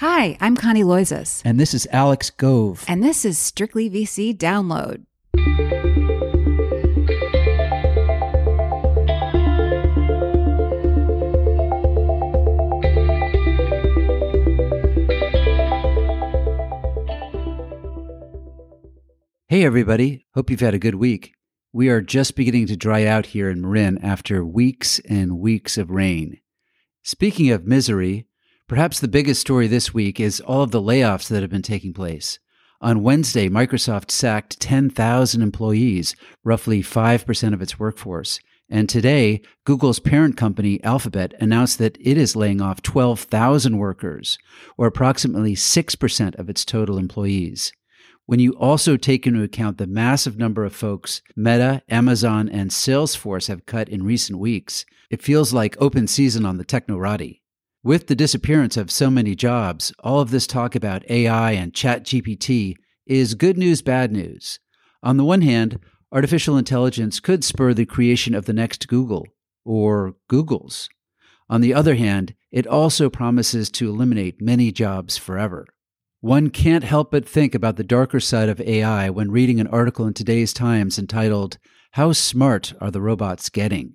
Hi, I'm Connie Loizos. And this is Alex Gove. And this is Strictly VC Download. Hey, everybody. Hope you've had a good week. We are just beginning to dry out here in Marin after weeks and weeks of rain. Speaking of misery, perhaps the biggest story this week is all of the layoffs that have been taking place. On Wednesday, Microsoft sacked 10,000 employees, roughly 5% of its workforce. And today, Google's parent company, Alphabet, announced that it is laying off 12,000 workers, or approximately 6% of its total employees. When you also take into account the massive number of folks Meta, Amazon, and Salesforce have cut in recent weeks, it feels like open season on the technorati. With the disappearance of so many jobs, all of this talk about AI and ChatGPT is good news, bad news. On the one hand, artificial intelligence could spur the creation of the next Google or Googles. On the other hand, it also promises to eliminate many jobs forever. One can't help but think about the darker side of AI when reading an article in today's Times entitled, How Smart Are the Robots Getting?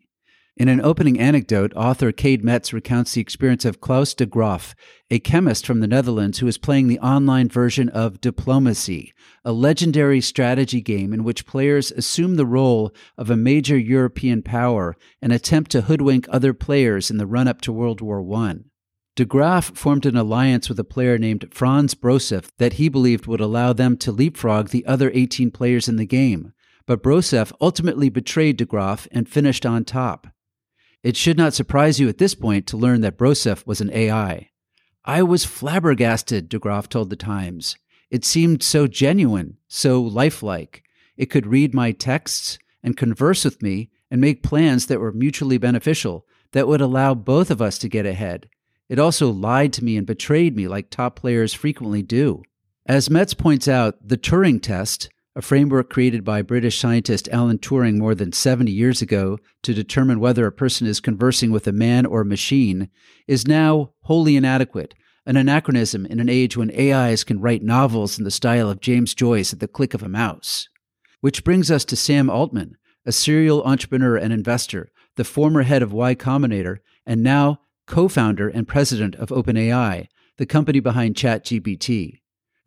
In an opening anecdote, author Cade Metz recounts the experience of Klaus de Graaf, a chemist from the Netherlands who is playing the online version of Diplomacy, a legendary strategy game in which players assume the role of a major European power and attempt to hoodwink other players in the run up to World War I. De Graaf formed an alliance with a player named Franz Broseph that he believed would allow them to leapfrog the other 18 players in the game, but Broseph ultimately betrayed De Graaf and finished on top. It should not surprise you at this point to learn that Broseph was an AI. I was flabbergasted, De Graaf told the Times. It seemed so genuine, so lifelike. It could read my texts and converse with me and make plans that were mutually beneficial, that would allow both of us to get ahead. It also lied to me and betrayed me like top players frequently do. As Metz points out, the Turing test, a framework created by British scientist Alan Turing more than 70 years ago to determine whether a person is conversing with a man or a machine, is now wholly inadequate, an anachronism in an age when AIs can write novels in the style of James Joyce at the click of a mouse. Which brings us to Sam Altman, a serial entrepreneur and investor, the former head of Y Combinator, and now co founder and president of OpenAI, the company behind ChatGPT.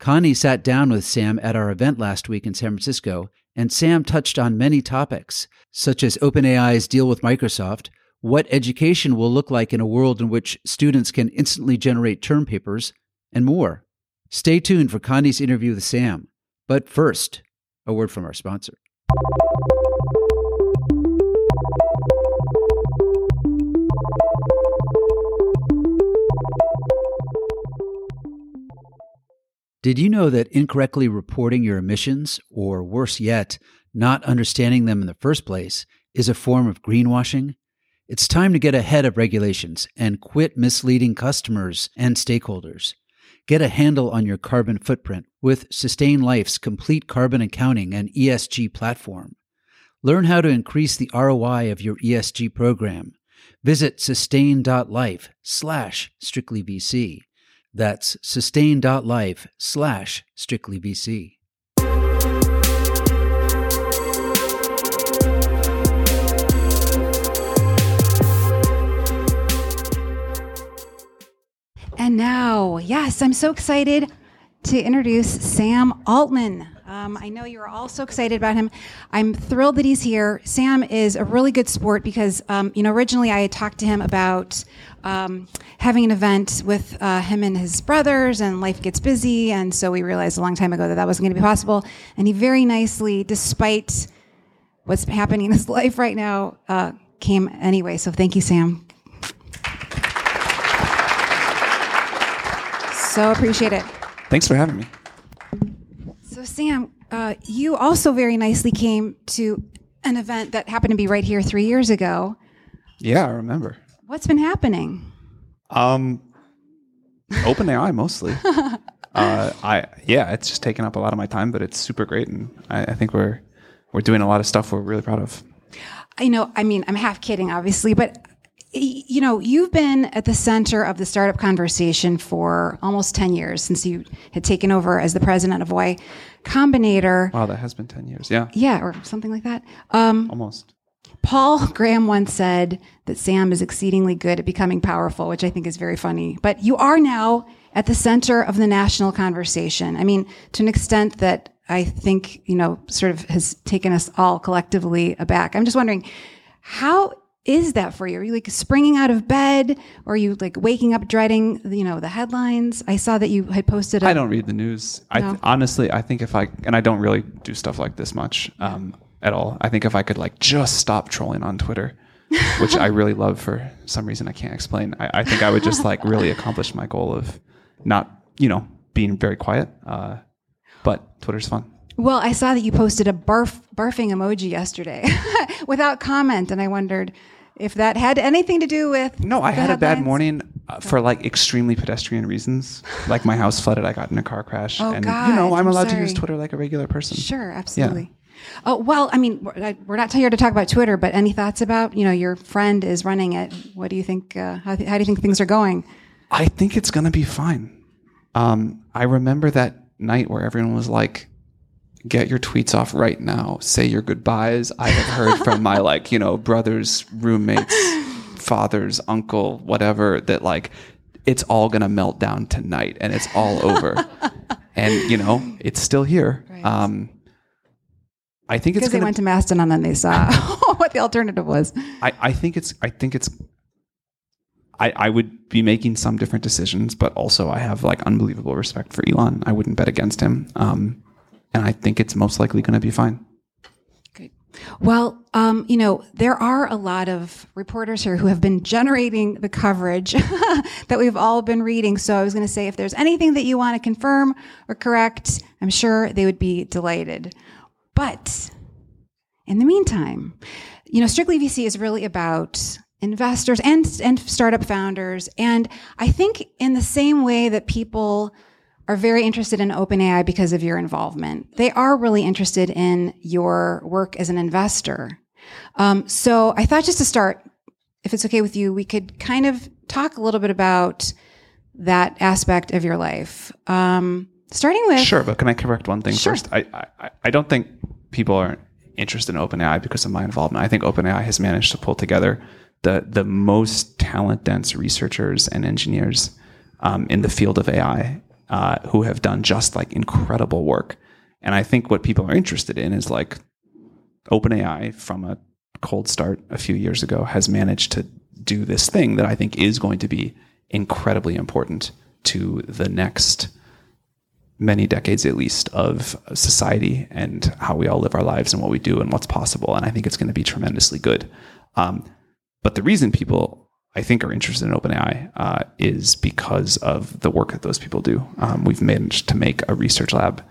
Connie sat down with Sam at our event last week in San Francisco, and Sam touched on many topics, such as OpenAI's deal with Microsoft, what education will look like in a world in which students can instantly generate term papers, and more. Stay tuned for Connie's interview with Sam. But first, a word from our sponsor. Did you know that incorrectly reporting your emissions, or worse yet, not understanding them in the first place, is a form of greenwashing? It's time to get ahead of regulations and quit misleading customers and stakeholders. Get a handle on your carbon footprint with Sustain Life's complete carbon accounting and ESG platform. Learn how to increase the ROI of your ESG program. Visit sustain.life slash strictlyvc that's sustain.life slash strictlyvc. And now, yes, I'm so excited to introduce Sam Altman. Um, I know you're all so excited about him. I'm thrilled that he's here. Sam is a really good sport because, um, you know, originally I had talked to him about um, having an event with uh, him and his brothers, and life gets busy, and so we realized a long time ago that that wasn't going to be possible. And he very nicely, despite what's happening in his life right now, uh, came anyway. So thank you, Sam. So appreciate it. Thanks for having me. So, Sam, uh, you also very nicely came to an event that happened to be right here three years ago. Yeah, I remember. What's been happening? Um, OpenAI mostly. uh, I yeah, it's just taken up a lot of my time, but it's super great, and I, I think we're we're doing a lot of stuff we're really proud of. I know. I mean, I'm half kidding, obviously, but you know, you've been at the center of the startup conversation for almost 10 years since you had taken over as the president of Y Combinator. Wow, that has been 10 years. Yeah, Yeah, or something like that. Um, almost. Paul Graham once said that Sam is exceedingly good at becoming powerful, which I think is very funny. But you are now at the center of the national conversation. I mean, to an extent that I think, you know, sort of has taken us all collectively aback. I'm just wondering, how is that for you? Are you like springing out of bed or are you like waking up dreading, you know, the headlines? I saw that you had posted a I don't read the news. I th- honestly, I think if I and I don't really do stuff like this much um, at all. I think if I could like just stop trolling on Twitter, which I really love for some reason I can't explain, I, I think I would just like really accomplish my goal of not, you know, being very quiet. Uh, but Twitter's fun. Well, I saw that you posted a barf barfing emoji yesterday without comment, and I wondered if that had anything to do with. No, I had a bad morning uh, for like extremely pedestrian reasons. Like my house flooded, I got in a car crash, Oh, and God, you know I'm I'm allowed to use. Twitter like a regular person. Sure, absolutely. Oh well, I mean, we're not here to talk about Twitter, but any thoughts about you know your friend is running it? What do you think? Uh, how, how do you think things are going? I think it's gonna be fine. Um, I remember that night where everyone was like, "Get your tweets off right now. Say your goodbyes." I have heard from my like you know brothers, roommates, fathers, uncle, whatever that like it's all gonna melt down tonight and it's all over. and you know it's still here. Right. Um, I think it's Because they went to Mastodon and then they saw what the alternative was. I, I think it's I think it's I, I would be making some different decisions, but also I have like unbelievable respect for Elon. I wouldn't bet against him. Um, and I think it's most likely going to be fine. Great. Well, um, you know, there are a lot of reporters here who have been generating the coverage that we've all been reading. So I was going to say, if there's anything that you want to confirm or correct, I'm sure they would be delighted. But in the meantime, you know, Strictly VC is really about investors and and startup founders, and I think in the same way that people are very interested in OpenAI because of your involvement, they are really interested in your work as an investor. Um, so I thought just to start, if it's okay with you, we could kind of talk a little bit about that aspect of your life. Um, starting with Sure, but can I correct one thing Sure. first? I, I I don't think people are interested in OpenAI because of my involvement. I think OpenAI has managed to pull together the the most talent dense researchers and engineers um, in the field of AI uh, who have done just like incredible work. And I think what people are interested in is like OpenAI from a cold start a few years ago has managed to do this thing that I think is going to be incredibly important to the next many decades at least of society and how we all live our lives and what we do and what's possible. And I think it's going to be tremendously good. Um, but the reason people, I think, are interested in OpenAI uh, is because of the work that those people do. Um, we've managed to make a research lab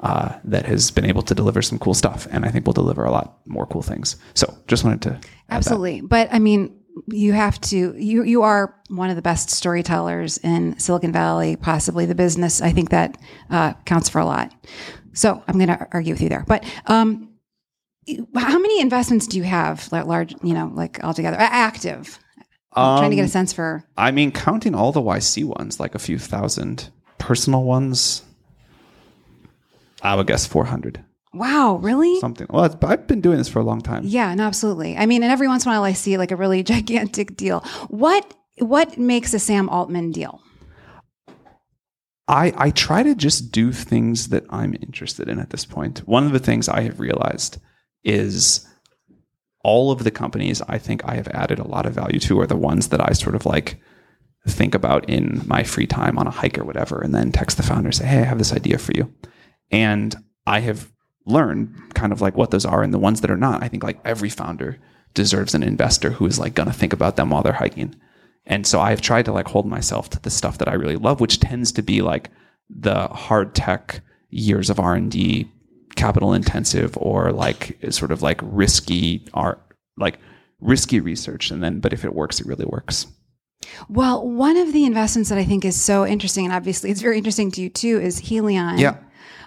uh, that has been able to deliver some cool stuff, and I think we'll deliver a lot more cool things. So, just wanted to. Absolutely. But I mean, you have to, you, you are one of the best storytellers in Silicon Valley, possibly the business. I think that uh, counts for a lot. So I'm going to argue with you there. But um, how many investments do you have, large, you know, like altogether, active? I'm trying to get a Um, sense for. I mean, counting all the YC ones, like a few thousand. Personal ones, I would guess 400. Wow, really? Something. Well, I've been doing this for a long time. Yeah, no, absolutely. I mean, and every once in a while I see like a really gigantic deal. What what makes a Sam Altman deal? I, I try to just do things that I'm interested in at this point. One of the things I have realized is all of the companies I think I have added a lot of value to are the ones that I sort of like think about in my free time on a hike or whatever, and then text the founder and say, Hey, I have this idea for you. And I have learned kind of like what those are and the ones that are not. I think like every founder deserves an investor who is like to think about them while they're hiking. And so I've tried to like hold myself to the stuff that I really love, which tends to be like the hard tech years of R&D, capital intensive or like sort of like risky art, like risky research. And then, but if it works, it really works. Well, one of the investments that I think is so interesting, and obviously it's very interesting to you too, is Helion. Yeah.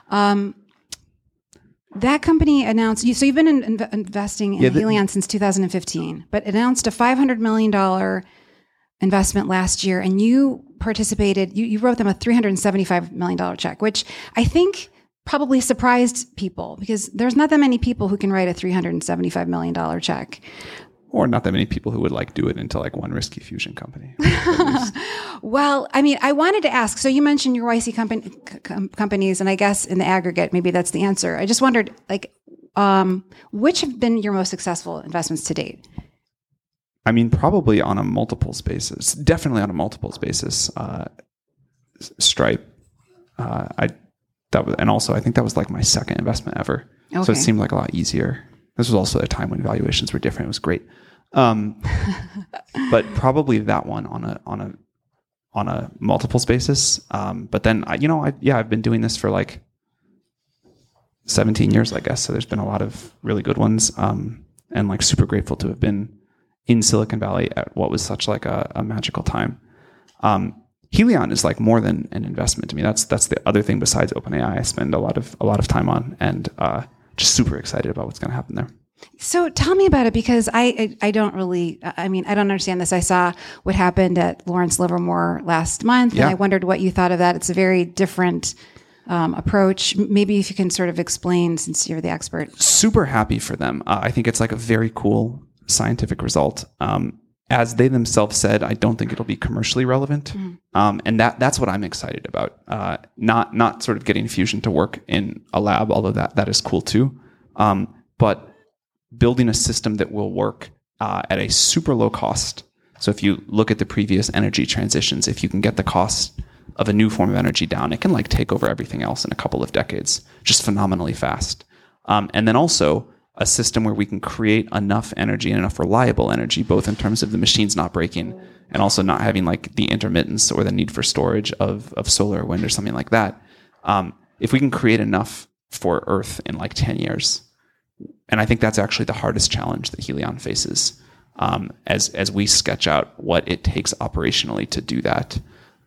Um, that company announced. You, so you've been in, in, investing in Yeah, the- Helion since 2015, but announced a 500 million dollar investment last year, and you participated. You, you wrote them a 375 million dollar check, which I think probably surprised people because there's not that many people who can write a 375 million dollar check. Or not that many people who would like do it into like one risky fusion company. Well, I mean, I wanted to ask. So you mentioned your YC company, com- companies, and I guess in the aggregate, maybe that's the answer. I just wondered, like, um, which have been your most successful investments to date? I mean, probably on a multiples basis. Definitely on a multiples basis. Uh, Stripe. Uh, I that was, and also I think that was like my second investment ever. So it seemed like a lot easier. This was also a time when valuations were different. It was great. Um, but probably that one on a on a on a multiples basis. Um, but then I, you know, I yeah, I've been doing this for like 17 years, I guess. So there's been a lot of really good ones. Um, and like super grateful to have been in Silicon Valley at what was such like a, a magical time. Um, Helion is like more than an investment to me. That's that's the other thing besides OpenAI. I spend a lot of a lot of time on, and uh, just super excited about what's going to happen there. So tell me about it because I, I I don't really I mean I don't understand this. I saw what happened at Lawrence Livermore last month, Yeah. and I wondered what you thought of that. It's a very different um, approach. Maybe if you can sort of explain, since you're the expert. super happy for them. Uh, I think it's like a very cool scientific result. Um, as they themselves said, I don't think it'll be commercially relevant, um, and that that's what I'm excited about. Uh, not not sort of getting fusion to work in a lab, although that that is cool too. Um, but building a system that will work uh, at a super low cost. So if you look at the previous energy transitions, if you can get the cost of a new form of energy down, it can like take over everything else in a couple of decades, just phenomenally fast. Um, and then also a system where we can create enough energy and enough reliable energy, both in terms of the machines not breaking and also not having like the intermittence or the need for storage of, of solar or wind or something like that. Um, if we can create enough for Earth in like 10 years, and I think that's actually the hardest challenge that Helion faces um, as as we sketch out what it takes operationally to do that,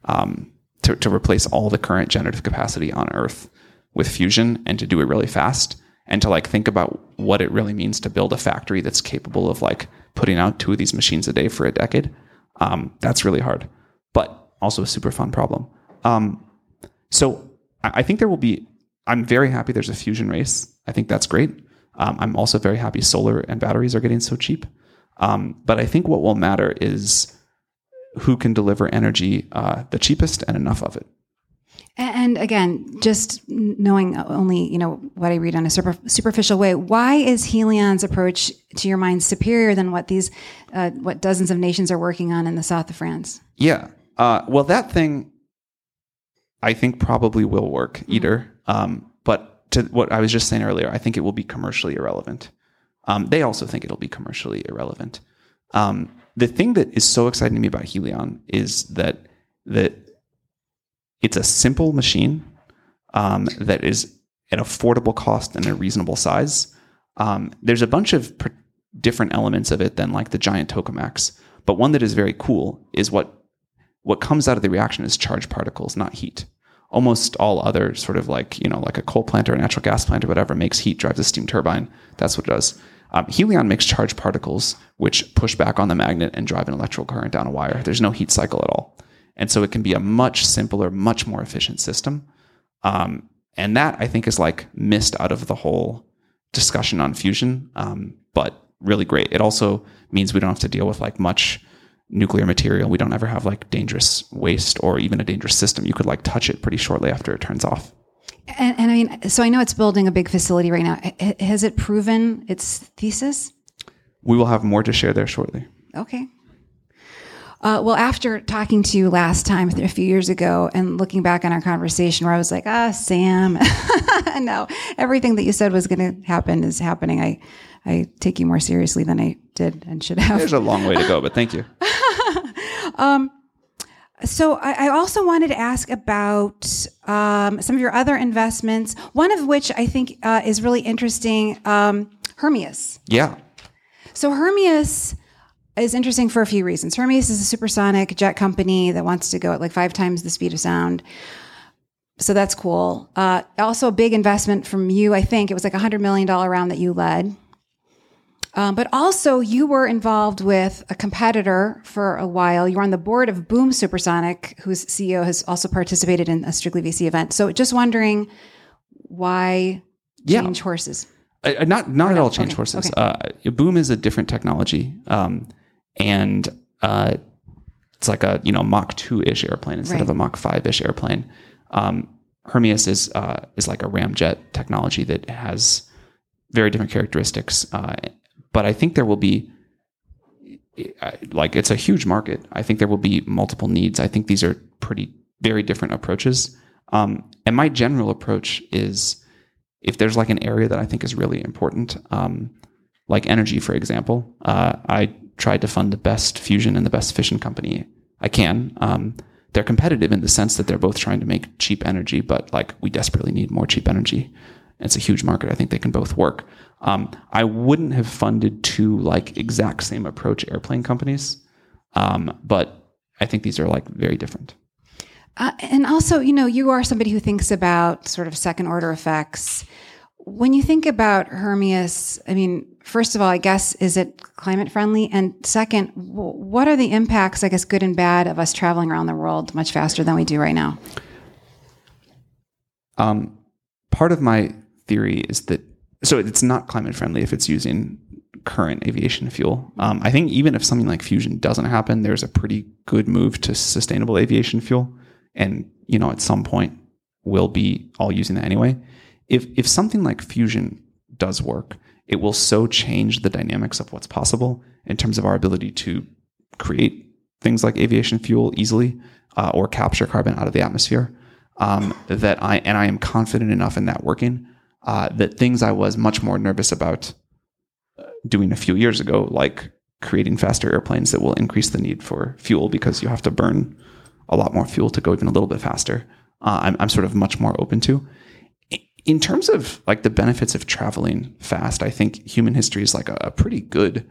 um, to to replace all the current generative capacity on Earth with fusion and to do it really fast, and to like think about what it really means to build a factory that's capable of like putting out two of these machines a day for a decade. Um, that's really hard, but also a super fun problem. Um, so I, think there will be. I'm very happy there's a fusion race. I think that's great. Um, I'm also very happy solar and batteries are getting so cheap. Um, but I think what will matter is who can deliver energy uh, the cheapest and enough of it. And again, just knowing only you know what I read on a super, superficial way, why is Helion's approach to your mind superior than what these uh, what dozens of nations are working on in the south of France? Yeah. Uh, well, that thing, I think probably will work either. Um, but to what I was just saying earlier, I think it will be commercially irrelevant. Um, they also think it'll be commercially irrelevant. Um, the thing that is so exciting to me about Helion is that that it's a simple machine um, that is at affordable cost and a reasonable size. Um, there's a bunch of pr- different elements of it than like the giant tokamaks, but one that is very cool is what what comes out of the reaction is charged particles, not heat. Almost all other sort of like you know like a coal plant or a natural gas plant or whatever makes heat, drives a steam turbine. That's what it does. Um, Helion makes charged particles which push back on the magnet and drive an electrical current down a wire. There's no heat cycle at all, and so it can be a much simpler, much more efficient system. Um, and that I think is like missed out of the whole discussion on fusion, um, but really great. It also means we don't have to deal with like much nuclear material. We don't ever have like dangerous waste or even a dangerous system. You could like touch it pretty shortly after it turns off. And, and I mean, so I know it's building a big facility right now. H- has it proven its thesis? We will have more to share there shortly. Okay. Uh, well, after talking to you last time a few years ago and looking back on our conversation where I was like, ah, Sam, no, everything that you said was going to happen is happening. I, I take you more seriously than I did and should have. There's a long way to go, but thank you. So I, I also wanted to ask about um, some of your other investments. One of which I think uh, is really interesting, um, Hermeus. Yeah. So Hermeus is interesting for a few reasons. Hermeus is a supersonic jet company that wants to go at like five times the speed of sound. so that's cool. Uh, also, a big investment from you. I think it was like a hundred million dollar round that you led. Um, but also, you were involved with a competitor for a while. You were on the board of Boom Supersonic, whose CEO has also participated in a Strictly VC event. So, just wondering why Yeah. change horses. Uh, uh, not not at all change Okay, horses. okay. Uh, Boom is a different technology, um, and uh, it's like a you know Mach two ish airplane instead of a Mach five ish airplane. Um, Hermeus is uh, is like a ramjet technology that has very different characteristics, uh, but I think there will be like it's a huge market. I think there will be multiple needs. I think these are pretty very different approaches. Um, and my general approach is if there's like an area that I think is really important, um, like energy, for example, uh, I tried to fund the best fusion and the best fission company I can. Um, they're competitive in the sense that they're both trying to make cheap energy, but like we desperately need more cheap energy. It's a huge market. I think they can both work. Um, I wouldn't have funded two like exact same approach airplane companies, um, but I think these are like very different. Uh, and also, you know, you are somebody who thinks about sort of second order effects. When you think about Hermeus, I mean, first of all, I guess, is it climate friendly? And second, what are the impacts, I guess, good and bad, of us traveling around the world much faster than we do right now? Um, part of my theory is that so it's not climate friendly if it's using current aviation fuel. Um, I think even if something like fusion doesn't happen, there's a pretty good move to sustainable aviation fuel, and you know at some point we'll be all using that anyway. If if something like fusion does work, it will so change the dynamics of what's possible in terms of our ability to create things like aviation fuel easily uh, or capture carbon out of the atmosphere um, that I and I am confident enough in that working uh, that things I was much more nervous about uh, doing a few years ago, like creating faster airplanes that will increase the need for fuel because you have to burn a lot more fuel to go even a little bit faster. Uh, I'm, I'm sort of much more open to. In terms of like the benefits of traveling fast, I think human history is like a, a pretty good.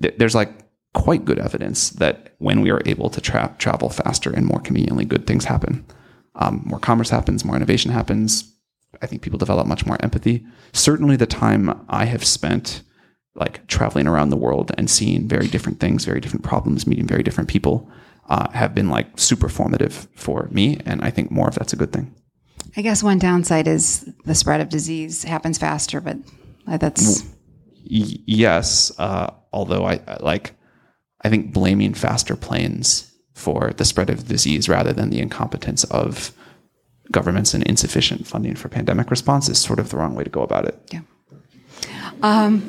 th- There's like quite good evidence that when we are able to tra- travel faster and more conveniently, good things happen. Um, more commerce happens, more innovation happens. I think people develop much more empathy. Certainly, the time I have spent like traveling around the world and seeing very different things, very different problems, meeting very different people, uh, have been like super formative for me. And I think more of that's a good thing. I guess one downside is the spread of disease happens faster, but uh, that's yes, uh, although I I like, I think blaming faster planes for the spread of disease rather than the incompetence of governments and insufficient funding for pandemic response is sort of the wrong way to go about it. yeah. Um,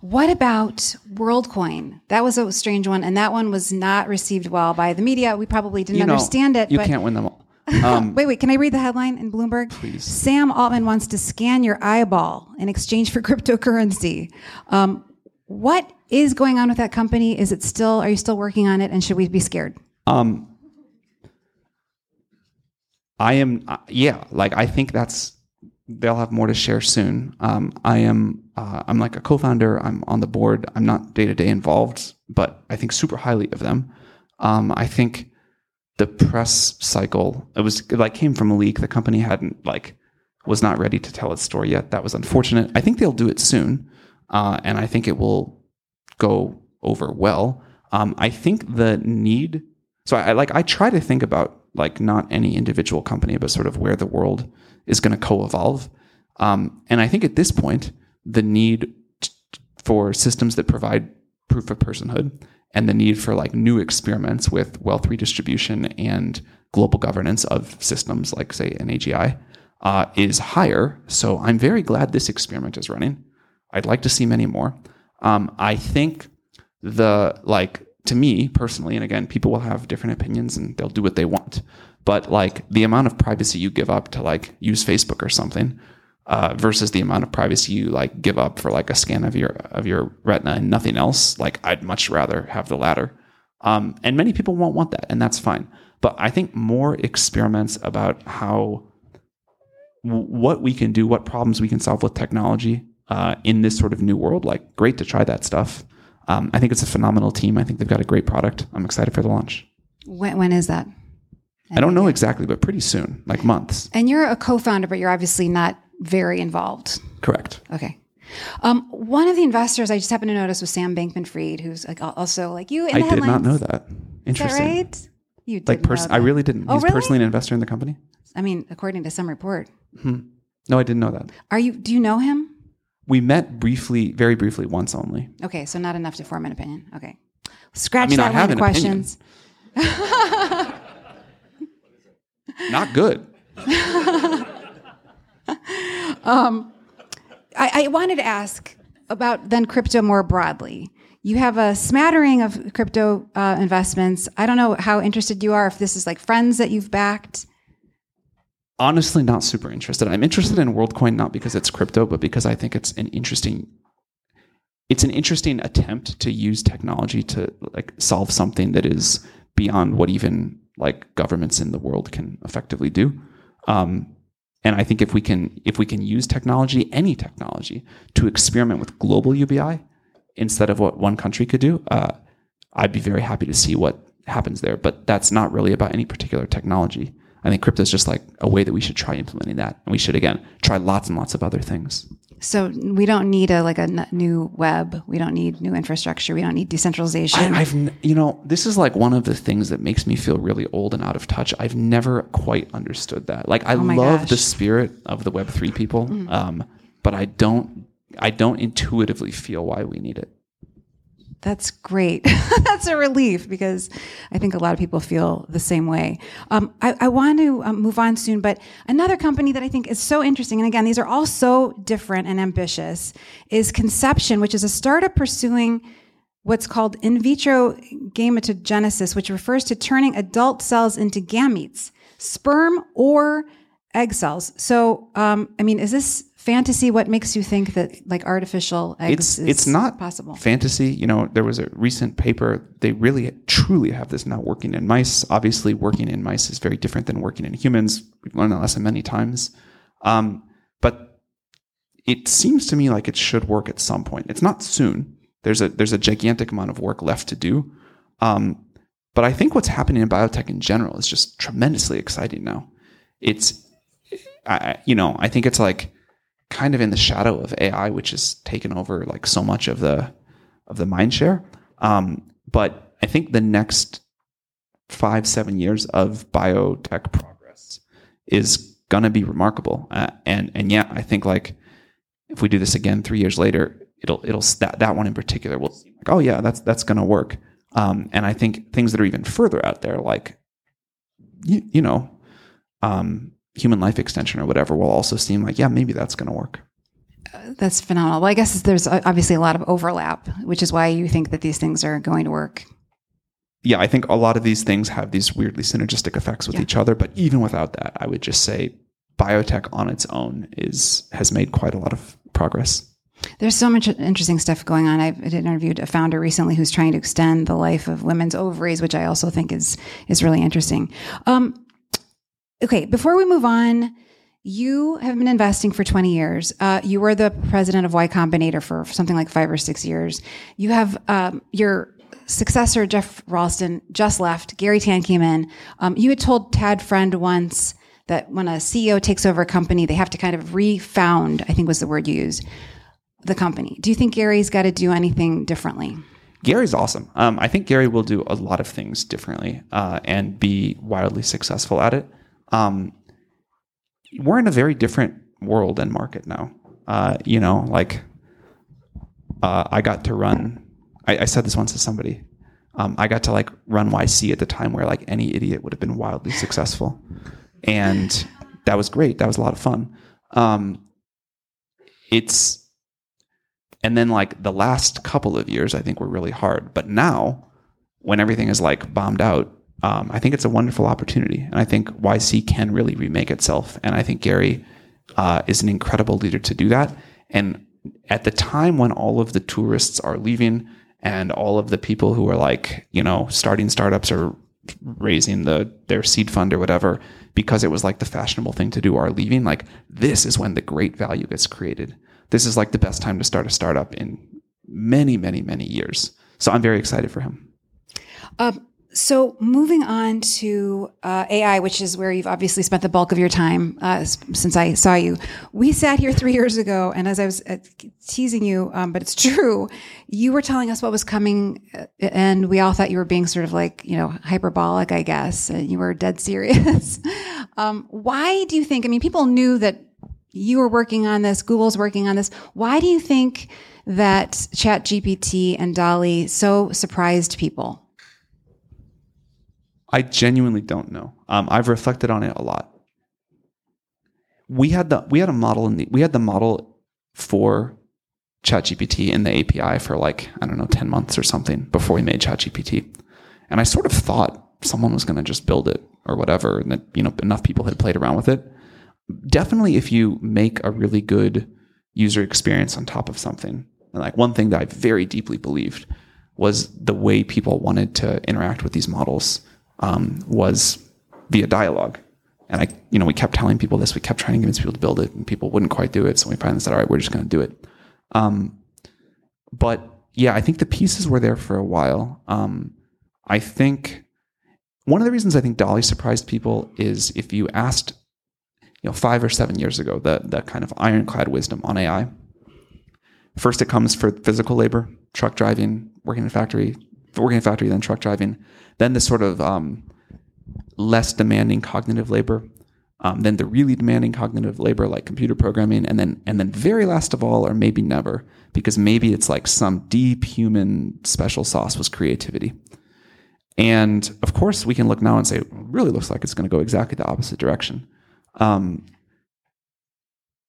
what about WorldCoin? That was a strange one, and that one was not received well by the media. We probably didn't You know, understand it. You can't win them all. Um, Wait, wait. Can I read the headline in Bloomberg? Please. Sam Altman wants to scan your eyeball in exchange for cryptocurrency. Um, what is going on with that company? Is it still? Are you still working on it? And should we be scared? Um, I am, uh, yeah, like I think that's they'll have more to share soon. Um, I am, uh, I'm like a co-founder. I'm on the board. I'm not day to day involved, but I think super highly of them. Um, I think the press cycle it was it like came from a leak. The company hadn't like was not ready to tell its story yet. That was unfortunate. I think they'll do it soon, uh, and I think it will go over well. Um, I think the need. So I, I like I try to think about like not any individual company, but sort of where the world is going to co-evolve. Um, and I think at this point, the need t- for systems that provide proof of personhood and the need for like new experiments with wealth redistribution and global governance of systems like say an AGI uh, is higher. So I'm very glad this experiment is running. I'd like to see many more. Um, I think the like to me personally, and again, people will have different opinions and they'll do what they want. But like the amount of privacy you give up to like use Facebook or something uh, versus the amount of privacy you like give up for like a scan of your of your retina and nothing else, like I'd much rather have the latter. Um, and many people won't want that, and that's fine. But I think more experiments about how what we can do, what problems we can solve with technology uh, in this sort of new world. Like, great to try that stuff. Um, I think it's a phenomenal team. I think they've got a great product. I'm excited for the launch. When, when is that? I don't know exactly, but pretty soon, like months. And you're a co-founder, but you're obviously not very involved. Correct. Okay. Um, one of the investors I just happened to notice was Sam Bankman-Fried, who's like also like you. In I the did not know that Interesting. That right? You did Like, pers- I really didn't. Oh, He's really? personally an investor in the company. I mean, according to some report. Hmm. No, I didn't know that. Are you? Do you know him? We met briefly, very briefly, once only. Okay, so not enough to form an opinion. Okay, scratch mean, I that have line of an opinion. questions. Not good. I, I wanted to ask about then crypto more broadly. You have a smattering of crypto uh, investments. I don't know how interested you are. If this is like friends that you've backed. honestly not super interested. I'm interested in WorldCoin not because it's crypto, but because I think it's an interesting it's an interesting attempt to use technology to like solve something that is beyond what even like governments in the world can effectively do. Um, and I think if we can if we can use technology, any technology, to experiment with global UBI instead of what one country could do, uh, I'd be very happy to see what happens there. But that's not really about any particular technology. I think crypto is just like a way that we should try implementing that, and we should again try lots and lots of other things. So we don't need a like a n- new web. We don't need new infrastructure. We don't need decentralization. I, I've, you know, this is like one of the things that makes me feel really old and out of touch. I've never quite understood that. Like, I Oh love gosh. the spirit of the Web three people, um, but I don't, I don't intuitively feel why we need it. That's great. That's a relief because I think a lot of people feel the same way. Um, I, I want to um, move on soon, but another company that I think is so interesting, and again, these are all so different and ambitious, is Conception, which is a startup pursuing what's called in vitro gametogenesis, which refers to turning adult cells into gametes, sperm or egg cells. So, um, I mean, is this fantasy? What makes you think that like artificial eggs It's is it's not possible? fantasy. You know, there was a recent paper. They really truly have this now working in mice. Obviously, working in mice is very different than working in humans. We've learned that lesson many times. Um, but it seems to me like it should work at some point. It's not soon. There's a there's a gigantic amount of work left to do. Um, but I think what's happening in biotech in general is just tremendously exciting now. It's, I, you know, I think it's like kind of in the shadow of AI, which has taken over like so much of the of the mind share. Um, but I think the next five seven years of biotech progress is gonna be remarkable. Uh, and and yeah, I think like if we do this again three years later, it'll it'll that that one in particular will seem like oh yeah that's that's gonna work. Um, and I think things that are even further out there, like you, you know, um, human life extension or whatever, will also seem like yeah maybe that's gonna work. That's phenomenal. Well, I guess there's uh, obviously a lot of overlap, which is why you think that these things are going to work. yeah, I think a lot of these things have these weirdly synergistic effects with Yeah. each other. But even without that, I would just say biotech on its own is has made quite a lot of progress. There's so much interesting stuff going on. I've interviewed a founder recently who's trying to extend the life of women's ovaries, which I also think is is really interesting. Um, okay, before we move on, you have been investing for 20 years. Uh, you were the president of Y Combinator for something like five or six years. You have um, your successor, Geoff Ralston, just left. Garry Tan came in. Um, you had told Tad Friend once that when a CEO takes over a company, they have to kind of refound, I think was the word you used, the company. Do you think Garry's got to do anything differently? Garry's awesome. Um, I think Gary will do a lot of things differently uh, and be wildly successful at it. Um, we're in a very different world and market now. Uh, you know, like uh, I got to run. I, I said this once to somebody. Um, I got to like run YC at the time where like any idiot would have been wildly successful, and that was great. That was a lot of fun. Um, it's and then like the last couple of years, I think were really hard. But now, when everything is like bombed out, um, I think it's a wonderful opportunity, and I think YC can really remake itself. And I think Garry uh, is an incredible leader to do that. And at the time when all of the tourists are leaving, and all of the people who are like you know starting startups or raising the their seed fund or whatever because it was like the fashionable thing to do are leaving like this is when the great value gets created this is like the best time to start a startup in many many many years so i'm very excited for him Um, So, moving on to uh, AI, which is where you've obviously spent the bulk of your time uh, since I saw you. We sat here three years ago, and as I was uh, teasing you, um, but it's true, you were telling us what was coming, uh, and we all thought you were being sort of like, you know, hyperbolic, I guess, and you were dead serious. um, why do you think? I mean, people knew that you were working on this, Google's working on this. Why do you think that ChatGPT and DALL-E so surprised people? I genuinely don't know. Um, I've reflected on it a lot. We had the we had a model in the we had the model for ChatGPT in the API for like I don't know ten months or something before we made ChatGPT, and I sort of thought someone was going to just build it or whatever, and that you know enough people had played around with it. Definitely, if you make a really good user experience on top of something, and like one thing that I very deeply believed was the way people wanted to interact with these models um, was via dialogue. And I, you know, we kept telling people this. We kept trying to convince people to build it, and people wouldn't quite do it. So we finally said, "All right, we're just going to do it." Um, but yeah, I think the pieces were there for a while. Um, I think one of the reasons I think DALL-E surprised people is if you asked, you know, five or seven years ago, the the kind of ironclad wisdom on AI. First, it comes for physical labor, truck driving, working in a factory, working in a factory, then truck driving then the sort of um, less demanding cognitive labor, um, then the really demanding cognitive labor like computer programming, and then and then very last of all, or maybe never, because maybe it's like some deep human special sauce was creativity. And of course, we can look now and say, really looks like it's going to go exactly the opposite direction. Um,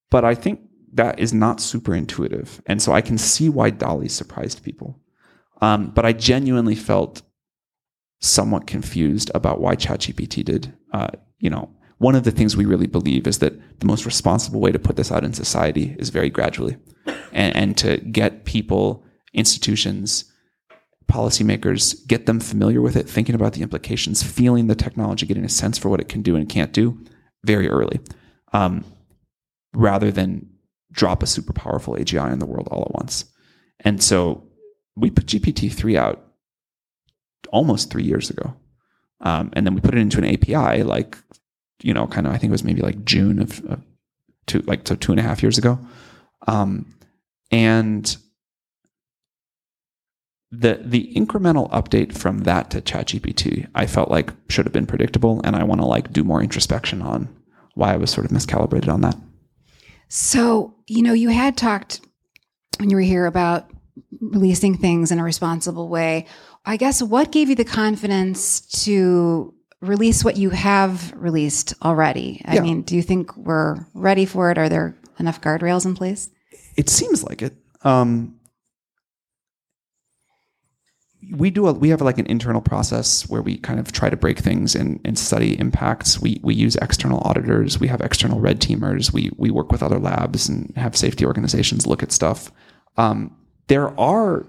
but I think that is not super intuitive. And so I can see why DALL-E surprised people. Um, but I genuinely felt somewhat confused about why ChatGPT did. Uh, you know, one of the things we really believe is that the most responsible way to put this out in society is very gradually, and, and to get people, institutions, policymakers, get them familiar with it, thinking about the implications, feeling the technology, getting a sense for what it can do and can't do very early, um, rather than drop a super powerful AGI in the world all at once. And so we put GPT 3 out almost three years ago. Um, and then we put it into an API, like, you know, kind of, I think it was maybe like June of, of two, like, so two and a half years ago. Um, and the the incremental update from that to ChatGPT, I felt like should have been predictable, and I want to like do more introspection on why I was sort of miscalibrated on that. So you know, you had talked when you were here about releasing things in a responsible way. I guess what gave you the confidence to release what you have released already? I yeah. mean, do you think we're ready for it? Are there enough guardrails in place? It seems like it. Um, we do a, we have like an internal process where we kind of try to break things and, and study impacts. We we use external auditors. We have external red teamers. We we work with other labs and have safety organizations look at stuff. Um, there are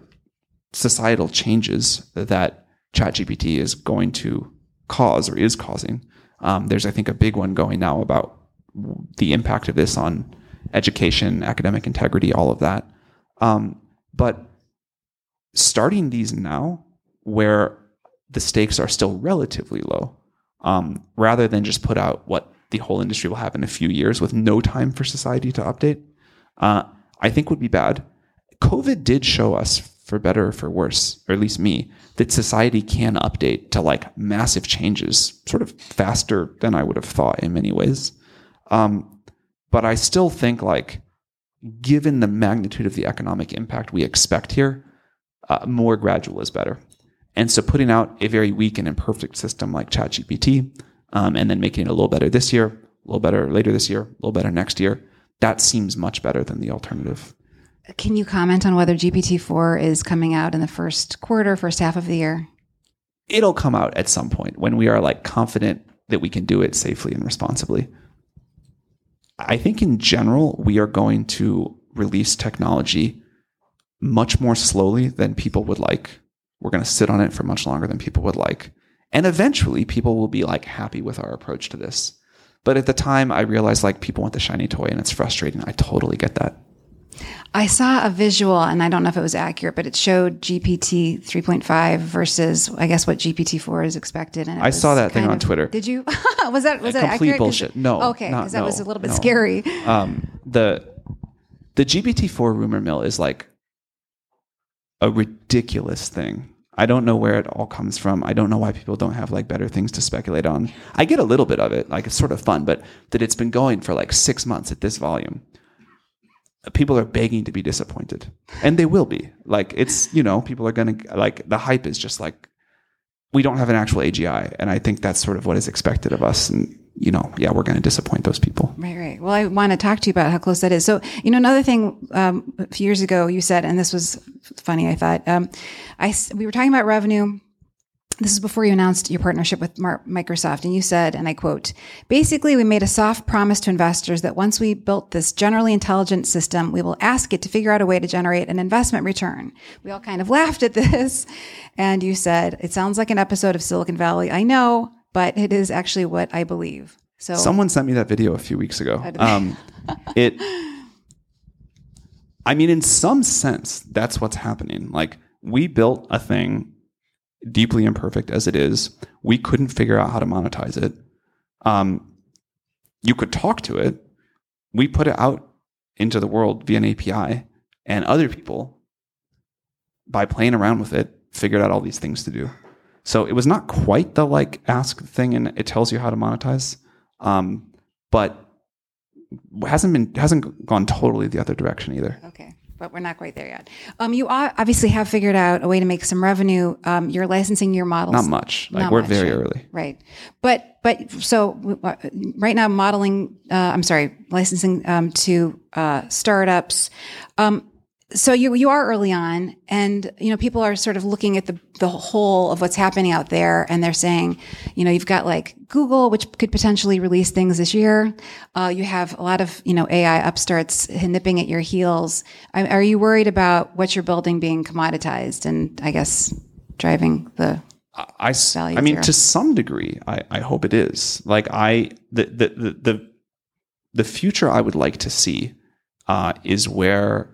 societal changes that ChatGPT is going to cause or is causing. Um, there's, I think, a big one going now about the impact of this on education, academic integrity, all of that. Um, but starting these now, where the stakes are still relatively low, um, rather than just put out what the whole industry will have in a few years with no time for society to update, uh, I think would be bad. COVID did show us, for better or for worse, or at least me, that society can update to like massive changes sort of faster than I would have thought in many ways. Um, but I still think like, given the magnitude of the economic impact we expect here, uh, more gradual is better. And so putting out a very weak and imperfect system like ChatGPT, um, and then making it a little better this year, a little better later this year, a little better next year, that seems much better than the alternative. Can you comment on whether GPT-4 is coming out in the first quarter, first half of the year? It'll come out at some point when we are like confident that we can do it safely and responsibly. I think in general, we are going to release technology much more slowly than people would like. We're going to sit on it for much longer than people would like. And eventually people will be like happy with our approach to this. But at the time I realized like people want the shiny toy and it's frustrating. I totally get that. I saw a visual, and I don't know if it was accurate, but it showed GPT 3.5 versus, I guess, what GPT 4 is expected. And I saw that thing kind on Twitter. Did you? was that was that complete accurate? bullshit. No, Okay, because that was a little bit no. scary. um, the the GPT-4 rumor mill is like a ridiculous thing. I don't know where it all comes from. I don't know why people don't have like better things to speculate on. I get a little bit of it, like it's sort of fun, but that it's been going for like six months at this volume. People are begging to be disappointed, and they will be. Like it's you know people are gonna like the hype is just like we don't have an actual AGI, and I think that's sort of what is expected of us. And you know, yeah, we're to disappoint those people. Right, right. Well, I want to talk to you about how close that is. So, you know, another thing um, a few years ago you said, and this was funny, I thought, um, I we were talking about revenue. This is before you announced your partnership with Microsoft, and you said, and I quote, basically, we made a soft promise to investors that once we built this generally intelligent system, we will ask it to figure out a way to generate an investment return. We all kind of laughed at this. And you said, it sounds like an episode of Silicon Valley. I know, but it is actually what I believe. So, Someone sent me that video a few weeks ago. Um, it, I mean, in some sense, that's what's happening. Like, we built a thing deeply imperfect as it is. We couldn't figure out how to monetize it. Um, you could talk to it. We put it out into the world via an API, and other people, by playing around with it, figured out all these things to do. So it was not quite the like ask thing and it tells you how to monetize, um, but hasn't been hasn't gone totally the other direction either. Okay, but we're not quite there yet. Um, you obviously have figured out a way to make some revenue. Um, you're licensing your models. Not much. Like Not we're much, very right. early. right? But but so w- right now, modeling. Uh, I'm sorry, licensing um, to uh, startups. Um, so you you are early on, and you know people are sort of looking at the the whole of what's happening out there, and they're saying, you know, you've got like Google, which could potentially release things this year. Uh, you have a lot of you know AI upstarts nipping at your heels. Are are you worried about what you're building being commoditized, and I guess driving the I, Value I mean, zero. to some degree, I, I hope it is. Like I, the, the, the, the, the future I would like to see uh, is where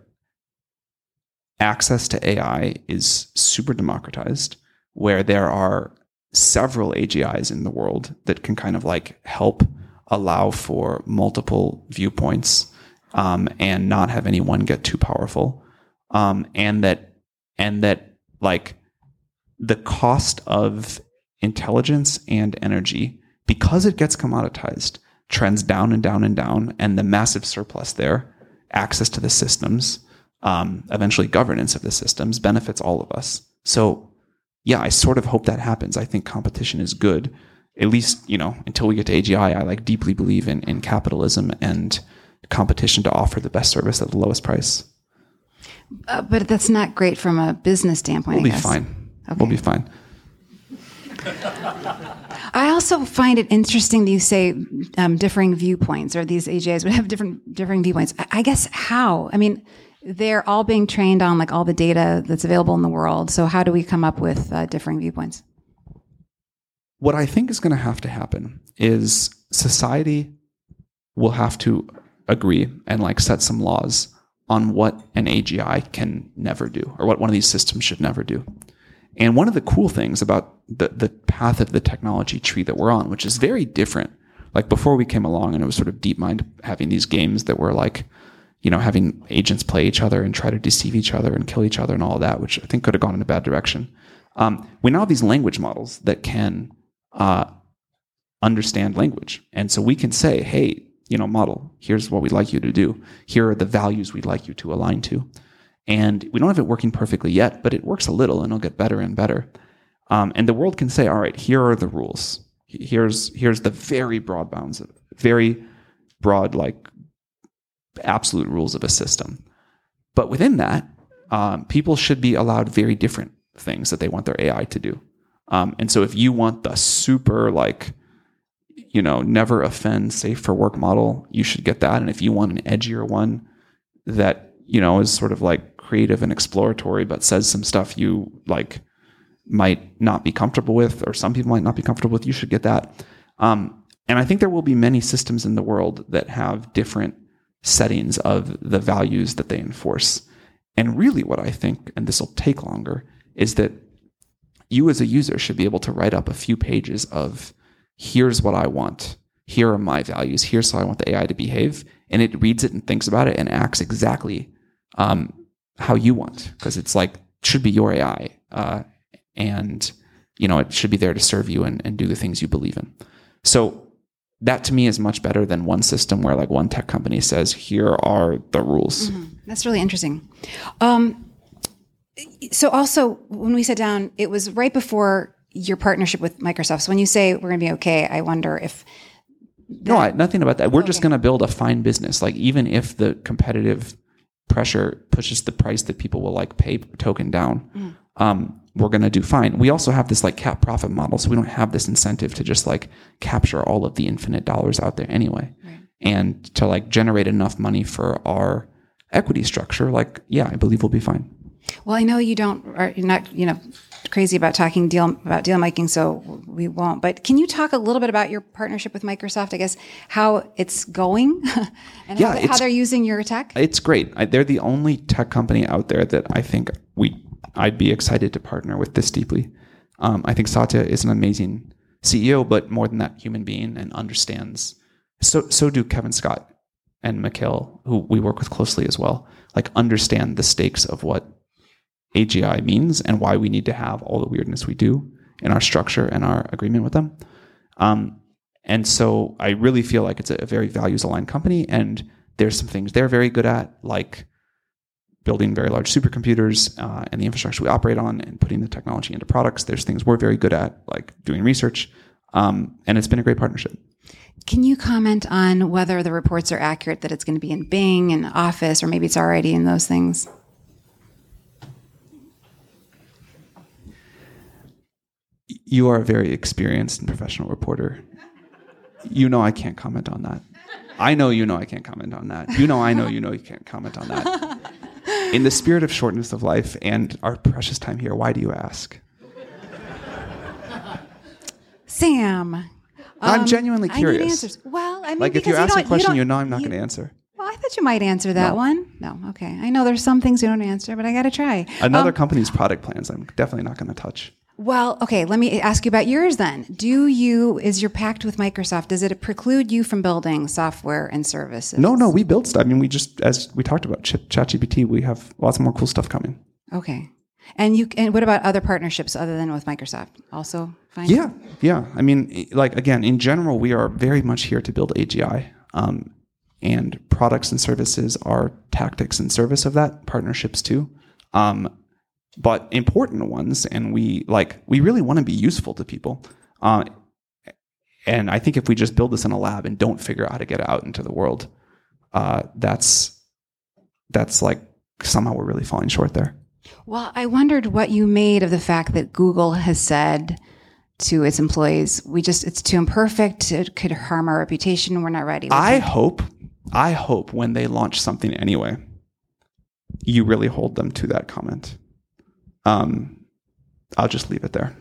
access to AI is super democratized, where there are several AGIs in the world that can kind of like help allow for multiple viewpoints um, and not have anyone get too powerful, um, and that and that like the cost of intelligence and energy because it gets commoditized trends down and down and down and the massive surplus there access to the systems um, eventually governance of the systems benefits all of us. So yeah i sort of hope that happens. I think competition is good. At least you know until we get to agi i like deeply believe in, in capitalism and competition to offer the best service at the lowest price. Uh, but that's not great from a business standpoint. we'll be fine. We'll be fine. I also find it interesting that you say um, differing viewpoints, or these AGIs would have different differing viewpoints. I, I guess how? I mean, they're all being trained on like all the data that's available in the world. So how do we come up with uh, differing viewpoints? what I think is going to have to happen is society will have to agree and like set some laws on what an AGI can never do or what one of these systems should never do. And one of the cool things about the, the path of the technology tree that we're on, which is very different, like before we came along and it was sort of DeepMind having these games that were like, you know, having agents play each other and try to deceive each other and kill each other and all of that, which I think could have gone in a bad direction. Um, we now have these language models that can uh, understand language. And so we can say, hey, you know, model, here's what we'd like you to do. Here are the values we'd like you to align to. And we don't have it working perfectly yet, but it works a little and it'll get better and better. Um, and the world can say, all right, here are the rules. Here's here's the very broad bounds, of, very broad, like absolute rules of a system. But within that, um, people should be allowed very different things that they want their AI to do. Um, and so if you want the super like, you know, never offend, safe for work model, you should get that. And if you want an edgier one that, you know, is sort of like creative and exploratory, but says some stuff you like might not be comfortable with, or some people might not be comfortable with, you should get that. Um, and I think there will be many systems in the world that have different settings of the values that they enforce. And really, what I think, and this will take longer, is that you as a user should be able to write up a few pages of here's what I want, here are my values, here's how I want the AI to behave, and it reads it and thinks about it and acts exactly um, how you want because it's like should be your AI, uh, and you know it should be there to serve you and, and do the things you believe in. So that to me is much better than one system where like one tech company says here are the rules. Mm-hmm. That's really interesting. Um, so also when we sat down, it was right before your partnership with Microsoft. So when you say we're going to be okay, I wonder if no, I, nothing about that. We're okay. just going to build a fine business. Like even if the competitive pressure pushes the price that people will like pay token down, mm. um, we're going to do fine. We also have this like cap profit model, so we don't have this incentive to just like capture all of the infinite dollars out there anyway, right. and to like generate enough money for our equity structure. Like, yeah, I believe we'll be fine. Well, I know you don't are not you know crazy about talking deal about deal making, so we won't. But can you talk a little bit about your partnership with Microsoft? I guess how it's going and yeah, how, how, they're using your tech. It's great. I, they're the only tech company out there that I think we I'd be excited to partner with this deeply. Um, I think Satya is an amazing CEO, but more than that, human being and understands. So so do Kevin Scott and Mikhail, who we work with closely as well. Like understand the stakes of what AGI means and why we need to have all the weirdness we do in our structure and our agreement with them. Um, and so I really feel like it's a, a very values aligned company, and there's some things they're very good at, like building very large supercomputers uh, and the infrastructure we operate on and putting the technology into products. There's things we're very good at, like doing research. Um, and it's been a great partnership. Can you comment on whether the reports are accurate that it's going to be in Bing and Office, or maybe it's already in those things? You are a very experienced and professional reporter. You know I can't comment on that. I know you know I can't comment on that. You know I know you know you can't comment on that. In the spirit of shortness of life and our precious time here, why do you ask? Sam. I'm um, genuinely curious. I need answers. Well, I mean, like if you ask a question, you, you know I'm not going to answer. Well, I thought you might answer that no. one. No, okay. I know there's some things you don't answer, but I got to try. Another um, company's product plans, I'm definitely not going to touch. Well, okay, let me ask you about yours then. Do you, is your pact with Microsoft, does it preclude you from building software and services? No, no, we build stuff. I mean, we just, as we talked about ChatGPT, we have lots more cool stuff coming. Okay. And you, and what about other partnerships other than with Microsoft? Also fine? Yeah, yeah. I mean, like, again, in general, we are very much here to build AGI. Um, and products and services are tactics in service of that, partnerships too. Um, but important ones. And we like, we really want to be useful to people. Uh, and I think if we just build this in a lab and don't figure out how to get it out into the world, uh, that's that's like somehow we're really falling short there. Well, I wondered what you made of the fact that Google has said to its employees, "We just it's too imperfect. It could harm our reputation. We're not ready." I hope, I hope when they launch something anyway, you really hold them to that comment. Um, I'll just leave it there.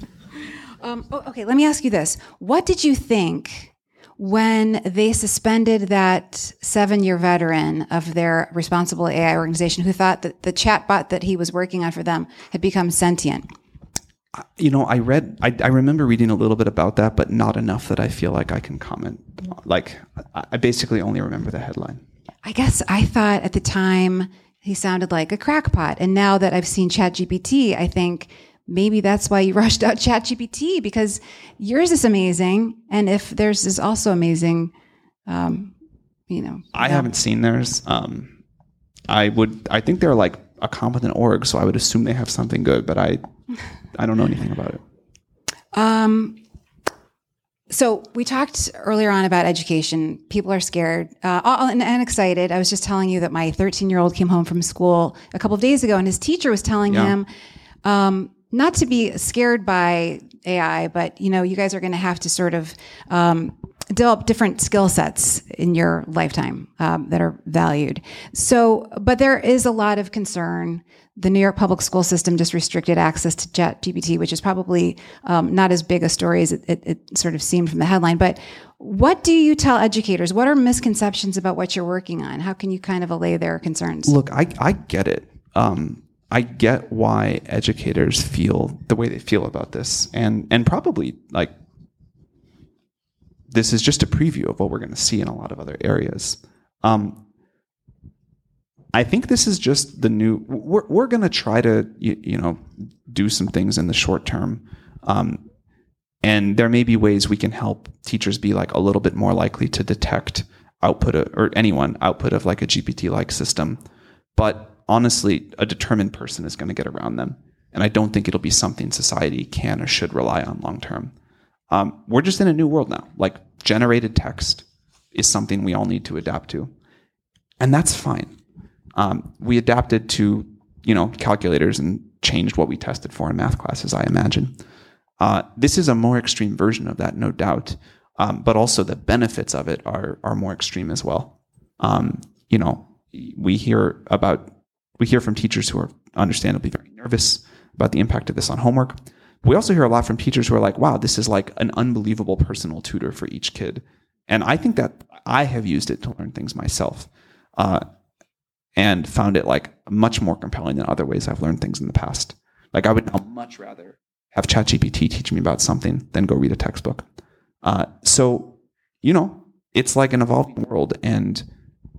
um, oh, okay, let me ask you this. What did you think when they suspended that seven year veteran of their responsible AI organization who thought that the chatbot that he was working on for them had become sentient? You know, I read, I, I remember reading a little bit about that, but not enough that I feel like I can comment. Like, I basically only remember the headline. I guess I thought at the time he sounded like a crackpot. And now that I've seen ChatGPT, I think maybe that's why you rushed out ChatGPT because yours is amazing. And if theirs is also amazing, um, you know. I haven't seen theirs. Um, I would, I think they're like a competent org, so I would assume they have something good, but I, I don't know anything about it. Um, so we talked earlier on about education. People are scared uh, and, and, excited. I was just telling you that my 13 year old came home from school a couple of days ago, and his teacher was telling yeah. him um, not to be scared by AI, but you know, you guys are going to have to sort of um, develop different skill sets in your lifetime um, that are valued. So, but there is a lot of concern. The New York public school system just restricted access to ChatGPT, which is probably um, not as big a story as it, it, it sort of seemed from the headline. But what do you tell educators? What are misconceptions about what you're working on? How can you kind of allay their concerns? Look, I, I get it. Um, I get why educators feel the way they feel about this, and and probably like this is just a preview of what we're going to see in a lot of other areas. Um, I think this is just the new. We're we're going to try to you, you, know do some things in the short term, um, and there may be ways we can help teachers be like a little bit more likely to detect output of, or anyone output of like a GPT like system, but honestly, a determined person is going to get around them. And I don't think it'll be something society can or should rely on long term. Um, we're just in a new world now. Like generated text is something we all need to adapt to, and that's fine. Um, we adapted to you know calculators and changed what we tested for in math classes. I imagine uh, this is a more extreme version of that, no doubt. Um, but also the benefits of it are are more extreme as well. Um, you know, we hear about we hear from teachers who are understandably very nervous about the impact of this on homework. We also hear a lot from teachers who are like, wow, this is like an unbelievable personal tutor for each kid. And I think that I have used it to learn things myself uh, and found it like much more compelling than other ways I've learned things in the past. Like I would now much rather have ChatGPT teach me about something than go read a textbook. Uh, so, you know, it's like an evolving world and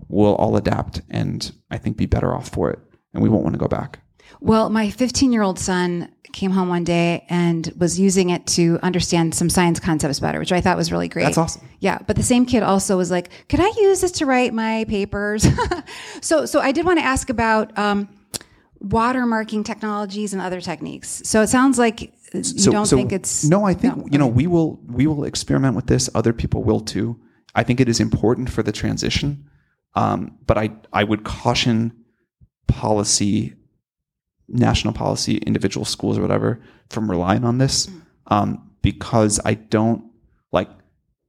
we'll all adapt and I think be better off for it and we won't want to go back. Well, my 15 year old son came home one day and was using it to understand some science concepts better, which I thought was really great. That's awesome. Yeah, but the same kid also was like, "Could I use this to write my papers?" so, so I did want to ask about um, watermarking technologies and other techniques. So it sounds like you so, don't so think it's no. I think no, you know we will we will experiment with this. Other people will too. I think it is important for the transition, um, but I I would caution policy, national policy, individual schools or whatever from relying on this mm. um, because I don't like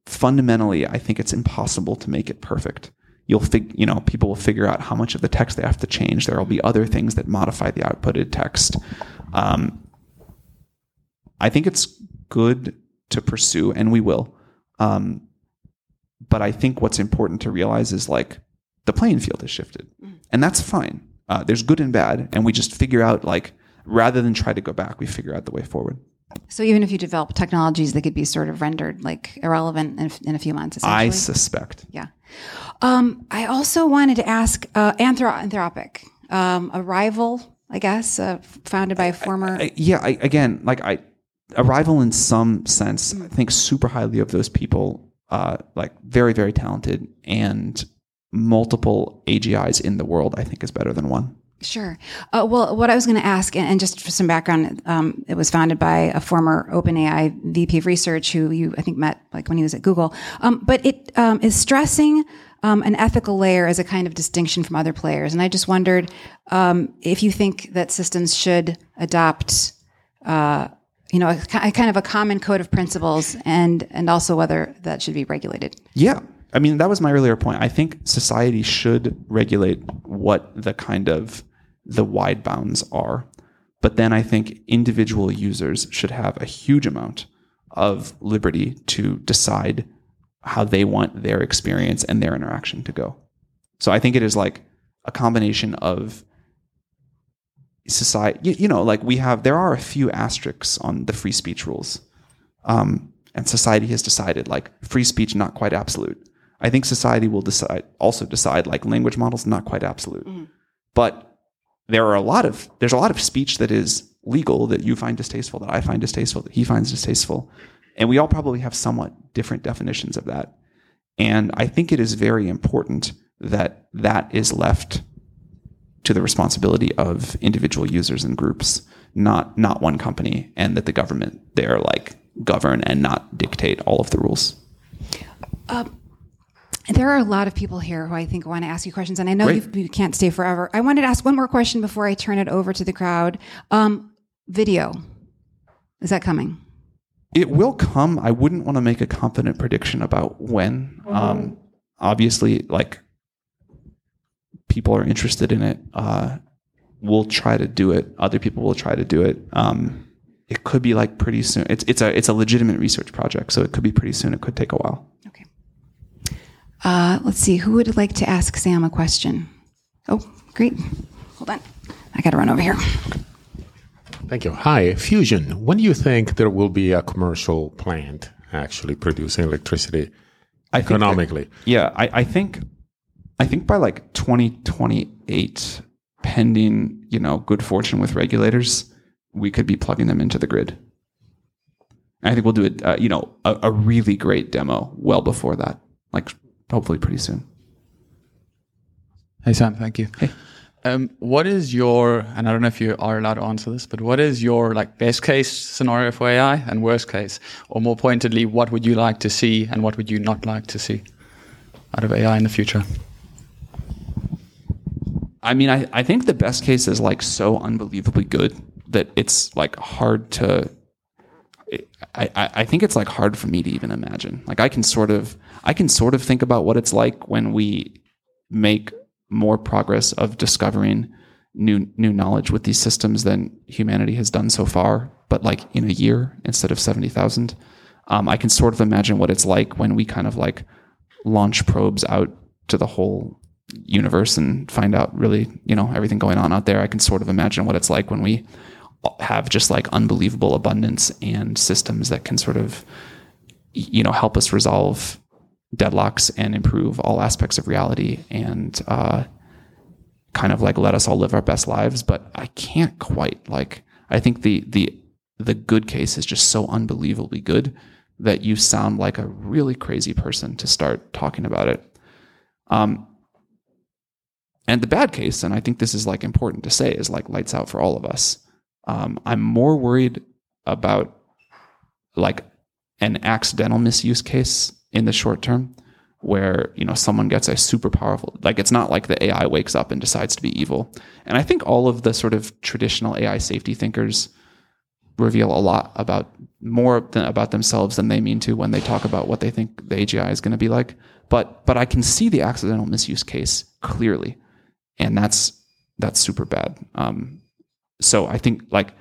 fundamentally. I think it's impossible to make it perfect. You'll fig, you know, people will figure out how much of the text they have to change. There will be other things that modify the outputted text. Um, I think it's good to pursue, and we will. Um, but I think what's important to realize is like the playing field has shifted, mm. and that's fine. Uh, there's good and bad, and we just figure out like rather than try to go back, we figure out the way forward. So even if you develop technologies that could be sort of rendered like irrelevant in, in a few months, I suspect. Yeah. Um, I also wanted to ask uh, Anthro- Anthropic, um, a rival, I guess, uh, founded by a former. I, I, yeah. I, again, like I, a rival in some sense. Mm. I think super highly of those people. Uh, like very, very talented and multiple AGIs in the world, I think is better than one. Sure. Uh, well, what I was going to ask, and, just for some background, um, it was founded by a former OpenAI VP of research who you, I think, met like when he was at Google. Um, but it um, is stressing um, an ethical layer as a kind of distinction from other players. And I just wondered um, if you think that systems should adopt, uh, you know, a, a kind of a common code of principles, and and also whether that should be regulated. Yeah. I mean, that was my earlier point. I think society should regulate what the kind of the wide bounds are. But then I think individual users should have a huge amount of liberty to decide how they want their experience and their interaction to go. So I think it is like a combination of society, you, know, like we have, there are a few asterisks on the free speech rules. Um, and society has decided like free speech not quite absolute I think society will decide also decide like language models not quite absolute. Mm. But there are a lot of there's a lot of speech that is legal that you find distasteful, that I find distasteful, that he finds distasteful. And we all probably have somewhat different definitions of that. And I think it is very important that that is left to the responsibility of individual users and groups, not not one company, and that the government there like govern and not dictate all of the rules. Uh, there are a lot of people here who I think want to ask you questions, and I know you, can't stay forever. I wanted to ask one more question before I turn it over to the crowd. Um, video, is that coming? it will come. I wouldn't want to make a confident prediction about when. Um, obviously, like people are interested in it. Uh, we'll try to do it. Other people will try to do it. Um, it could be like pretty soon. It's it's a it's a legitimate research project, so it could be pretty soon. It could take a while. Okay. Uh, let's see. Who would like to ask Sam a question? Oh, great. Hold on. I got to run over here. Thank you. Hi, Fusion. When do you think there will be a commercial plant actually producing electricity I think that- economically? Yeah, I, I think I think by like 2028, pending you know good fortune with regulators, we could be plugging them into the grid. I think we'll do it. Uh, you know, a, a really great demo well before that, like hopefully pretty soon. Hey Sam, thank you. Hey. Um, what is your and I don't know if you are allowed to answer this, but what is your like best case scenario for AI and worst case, or more pointedly, what would you like to see and what would you not like to see out of AI in the future? I mean, I, I think the best case is like so unbelievably good that it's like hard to. I, I, think it's like hard for me to even imagine. Like I can sort of I can sort of think about what it's like when we make more progress of discovering new new knowledge with these systems than humanity has done so far. But like in a year instead of seventy thousand, um, I can sort of imagine what it's like when we kind of like launch probes out to the whole universe and find out really, you know, everything going on out there. I can sort of imagine what it's like when we have just like unbelievable abundance and systems that can sort of, you know, help us resolve deadlocks and improve all aspects of reality and uh, kind of like let us all live our best lives. But I can't quite like. I think the the the good case is just so unbelievably good that you sound like a really crazy person to start talking about it. Um, and the bad case, and I think this is like important to say, is like lights out for all of us. Um, I'm more worried about like an accidental misuse case in the short term where you know someone gets a super powerful like it's not like the AI wakes up and decides to be evil. And I think all of the sort of traditional AI safety thinkers reveal a lot about more than about themselves than they mean to when they talk about what they think the AGI is going to be like. But but I can see the accidental misuse case clearly, and that's that's super bad. Um, so I think like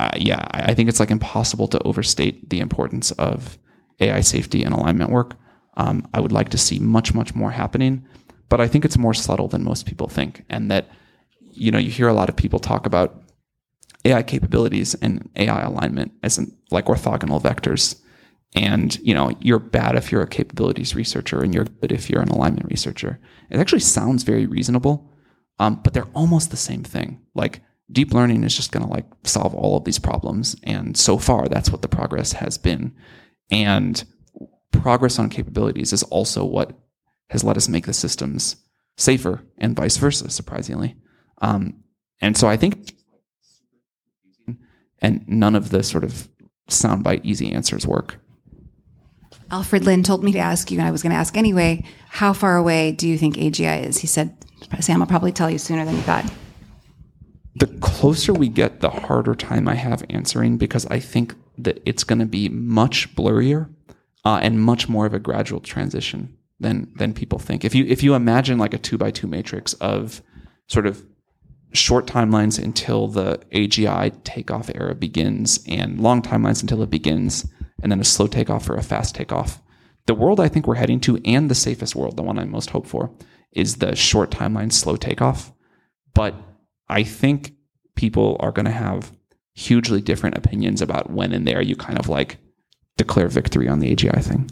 uh, yeah, I think it's like impossible to overstate the importance of AI safety and alignment work. Um, I would like to see much much more happening, but I think it's more subtle than most people think, and that you know you hear a lot of people talk about AI capabilities and AI alignment as in, like orthogonal vectors. And you know, you're bad if you're a capabilities researcher, and you're good if you're an alignment researcher. It actually sounds very reasonable, um, but they're almost the same thing. Like deep learning is just going to like solve all of these problems, and so far that's what the progress has been. And progress on capabilities is also what has let us make the systems safer, and vice versa. Surprisingly, um, and so I think and none of the sort of soundbite easy answers work. Alfred Lin told me to ask you, and I was going to ask anyway, how far away do you think AGI is? He said, Sam will probably tell you sooner than you thought. The closer we get, the harder time I have answering because I think that it's going to be much blurrier uh, and much more of a gradual transition than than people think. If you if you imagine like a two by two matrix of sort of short timelines until the AGI takeoff era begins and long timelines until it begins, and then a slow takeoff or a fast takeoff. The world I think we're heading to, and the safest world, the one I most hope for, is the short timeline, slow takeoff. But I think people are going to have hugely different opinions about when and there you kind of like declare victory on the AGI thing.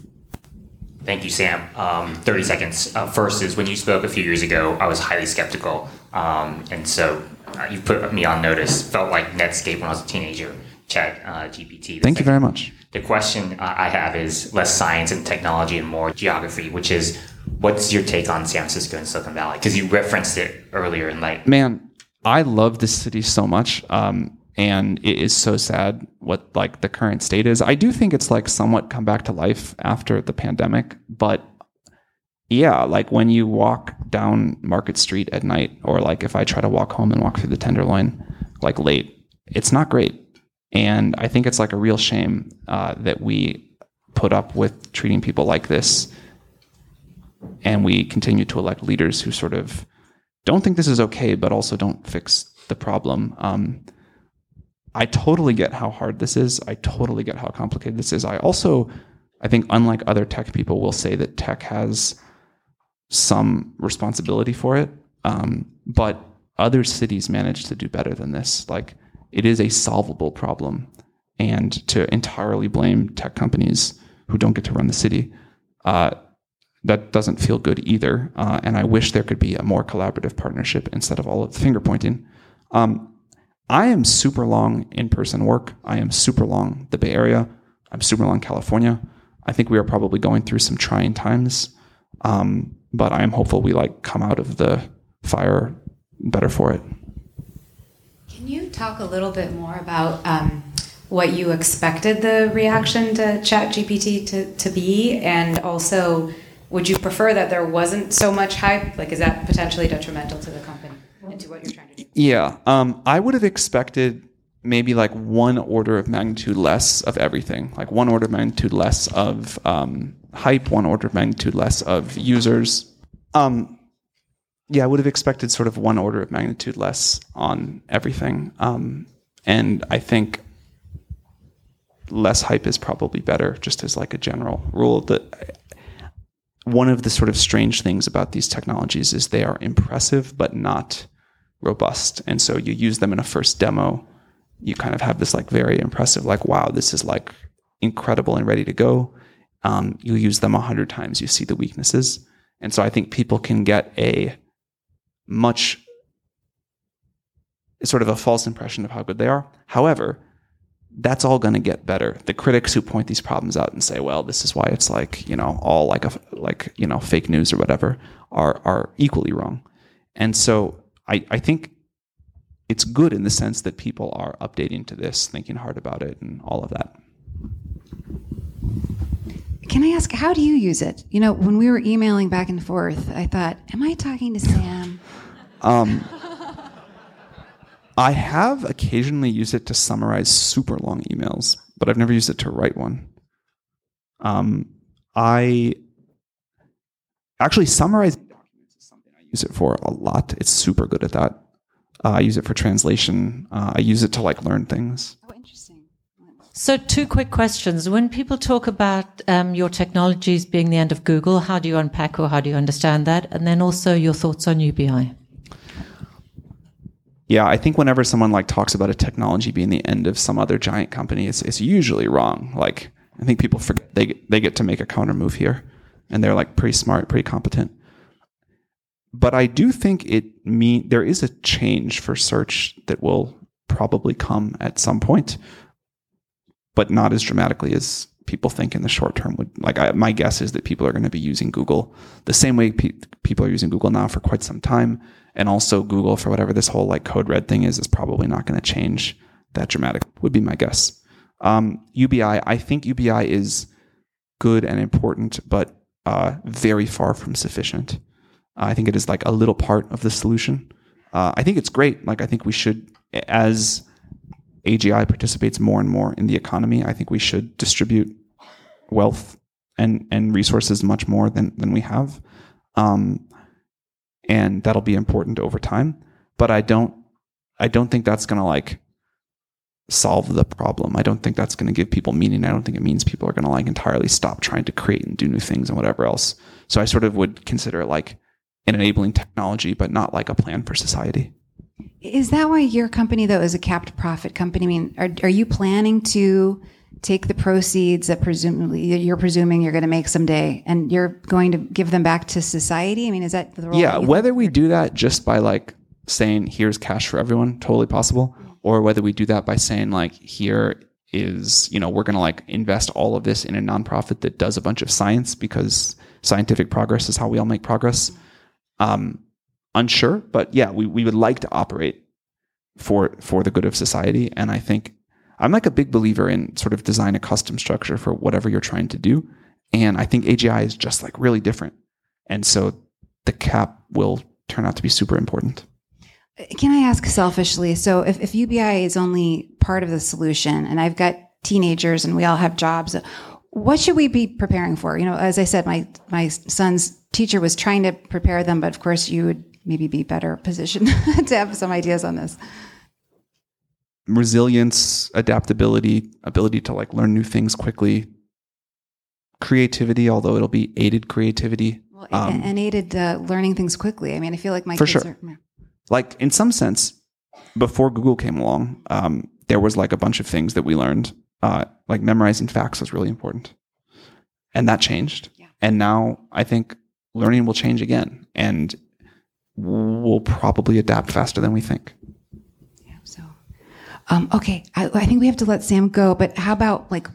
Thank you, Sam. Um, 30 seconds. Uh, first is when you spoke a few years ago, I was highly skeptical. Um, and so uh, you put me on notice. Felt like Netscape when I was a teenager, Chat uh, GPT. Thank you very much. The question uh, I have is less science and technology and more geography, which is what's your take on San Francisco and Silicon Valley? Because you referenced it earlier in like man, I love this city so much. Um, and it is so sad what like the current state is. I do think it's like somewhat come back to life after the pandemic, but yeah, like when you walk down Market Street at night, or like if I try to walk home and walk through the Tenderloin like late, it's not great. And I think it's like a real shame uh, that we put up with treating people like this and we continue to elect leaders who sort of don't think this is okay, but also don't fix the problem. Um, I totally get how hard this is. I totally get how complicated this is. I also, I think, unlike other tech people, will say that tech has some responsibility for it. Um, but other cities manage to do better than this. Like, it is a solvable problem. And to entirely blame tech companies who don't get to run the city, uh, that doesn't feel good either. Uh, and I wish there could be a more collaborative partnership instead of all of the finger pointing. Um, I am super long in person work. I am super long the Bay Area. I'm super long California. I think we are probably going through some trying times, um, but I am hopeful we like come out of the fire better for it. Can you talk a little bit more about um, what you expected the reaction to ChatGPT to, to be, and also would you prefer that there wasn't so much hype? Like, is that potentially detrimental to the company and to what you're trying to do? Yeah, um, I would have expected maybe like one order of magnitude less of everything, like one order of magnitude less of um, hype, one order of magnitude less of users. Um, yeah, I would have expected sort of one order of magnitude less on everything. Um, and I think less hype is probably better, just as like a general rule. That one of the sort of strange things about these technologies is they are impressive but not robust. And so you use them in a first demo, you kind of have this like very impressive, like, wow, this is like incredible and ready to go. Um, you use them a hundred times, you see the weaknesses. And so I think people can get a much sort of a false impression of how good they are. However, that's all going to get better. The critics who point these problems out and say, "Well, this is why it's like you know all like a like you know fake news or whatever," are are equally wrong. And so I I think it's good in the sense that people are updating to this, thinking hard about it, and all of that. Can I ask, how do you use it? You know, when we were emailing back and forth, I thought, am I talking to Sam? Um, I have occasionally used it to summarize super long emails, but I've never used it to write one. Um, I actually summarize documents is something I use it for a lot. It's super good at that. Uh, I use it for translation. Uh, I use it to like learn things. Oh, interesting. So, two quick questions. When people talk about um, your technologies being the end of Google, how do you unpack or how do you understand that? And then also your thoughts on UBI. Yeah, I think whenever someone like talks about a technology being the end of some other giant company, it's it's usually wrong. Like I think people forget they they get to make a counter move here, and they're like pretty smart, pretty competent. But I do think it mean there is a change for search that will probably come at some point, but not as dramatically as people think in the short term. Would like I, my guess is that people are going to be using Google the same way pe- people are using Google now for quite some time and also Google for whatever this whole like code red thing is is probably not going to change that dramatic. Would be my guess. Um, UBI, I think UBI is good and important, but uh, very far from sufficient. I think it is like a little part of the solution. Uh, I think it's great. Like I think we should, as AGI participates more and more in the economy, I think we should distribute wealth and and resources much more than than we have. Um, and that'll be important over time. But I don't, I don't think that's going to like solve the problem. I don't think that's going to give people meaning. I don't think it means people are going to like entirely stop trying to create and do new things and whatever else. So I sort of would consider it like an enabling technology, but not like a plan for society. Is that why your company, though, is a capped profit company? I mean, are, are you planning to take the proceeds that presumably you're presuming you're going to make someday and you're going to give them back to society? I mean, is that the role? Yeah, whether we do that just by like saying here's cash for everyone, totally possible, or whether we do that by saying like here is, you know, we're going to like invest all of this in a nonprofit that does a bunch of science because scientific progress is how we all make progress. Um, unsure, but yeah, we, we would like to operate for for the good of society, and I think I'm like a big believer in sort of design a custom structure for whatever you're trying to do. And I think AGI is just like really different. And so the cap will turn out to be super important. Can I ask selfishly? So, if, if UBI is only part of the solution, and I've got teenagers and we all have jobs, what should we be preparing for? You know, as I said, my my son's teacher was trying to prepare them, but of course, you would maybe be better positioned to have some ideas on this. Resilience, adaptability, ability to like learn new things quickly, creativity, although it'll be aided creativity. Well, um, and aided uh, learning things quickly. I mean, I feel like my for kids sure. are. Like in some sense, before Google came along, um, there was like a bunch of things that we learned. Uh, like memorizing facts was really important, and that changed. Yeah. And now I think learning will change again, and we'll probably adapt faster than we think. Yeah. So, um, okay, I, I think we have to let Sam go. But how about like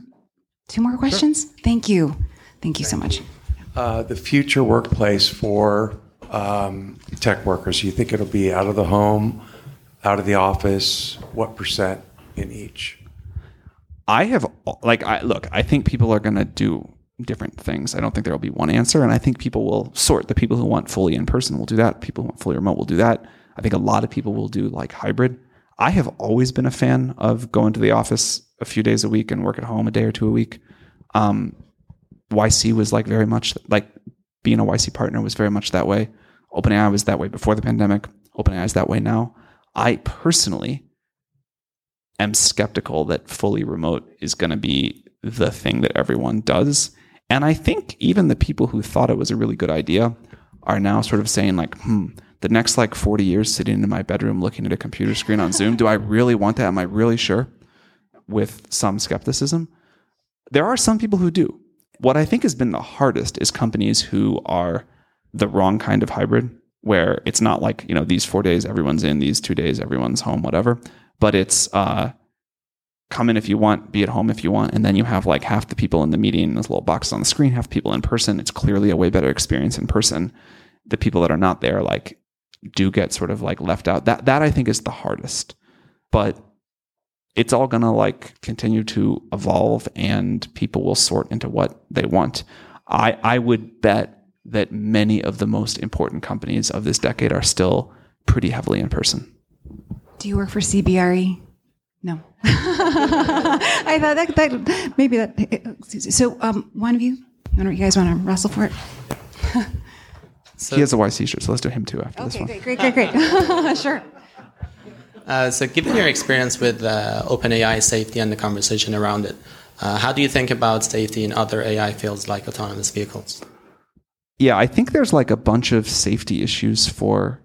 two more questions? Thank you. Thank you so much. Uh, the future workplace for um, tech workers, you think it'll be out of the home, out of the office? What percent in each? I have like I look. I think people are going to do different things. I don't think there will be one answer, and I think people will sort. The people who want fully in person will do that. People who want fully remote will do that. I think a lot of people will do like hybrid. I have always been a fan of going to the office a few days a week and work at home a day or two a week. Um, YC was like very much like being a YC partner was very much that way. OpenAI was that way before the pandemic. OpenAI is that way now. I personally am skeptical that fully remote is going to be the thing that everyone does. And I think even the people who thought it was a really good idea are now sort of saying like, hmm, the next like 40 years sitting in my bedroom looking at a computer screen on Zoom, do I really want that? Am I really sure? With some skepticism. There are some people who do. What I think has been the hardest is companies who are the wrong kind of hybrid, where it's not like, you know, these four days everyone's in, these two days everyone's home, whatever. But it's uh, come in if you want, be at home if you want, and then you have like half the people in the meeting in this little box on the screen, half people in person. It's clearly a way better experience in person. The people that are not there, like, do get sort of like left out. That that I think is the hardest. But it's all gonna like continue to evolve and people will sort into what they want. I I would bet that many of the most important companies of this decade are still pretty heavily in person. Do you work for CBRE? No. I thought that, that maybe that. So, um, one of you, you guys want to wrestle for it? So, he has a YC shirt, so let's do him too after okay, this one. Okay, Great, great, great, great. sure. Uh, so, given your experience with uh, OpenAI safety and the conversation around it, uh, how do you think about safety in other AI fields like autonomous vehicles? Yeah, I think there's like a bunch of safety issues for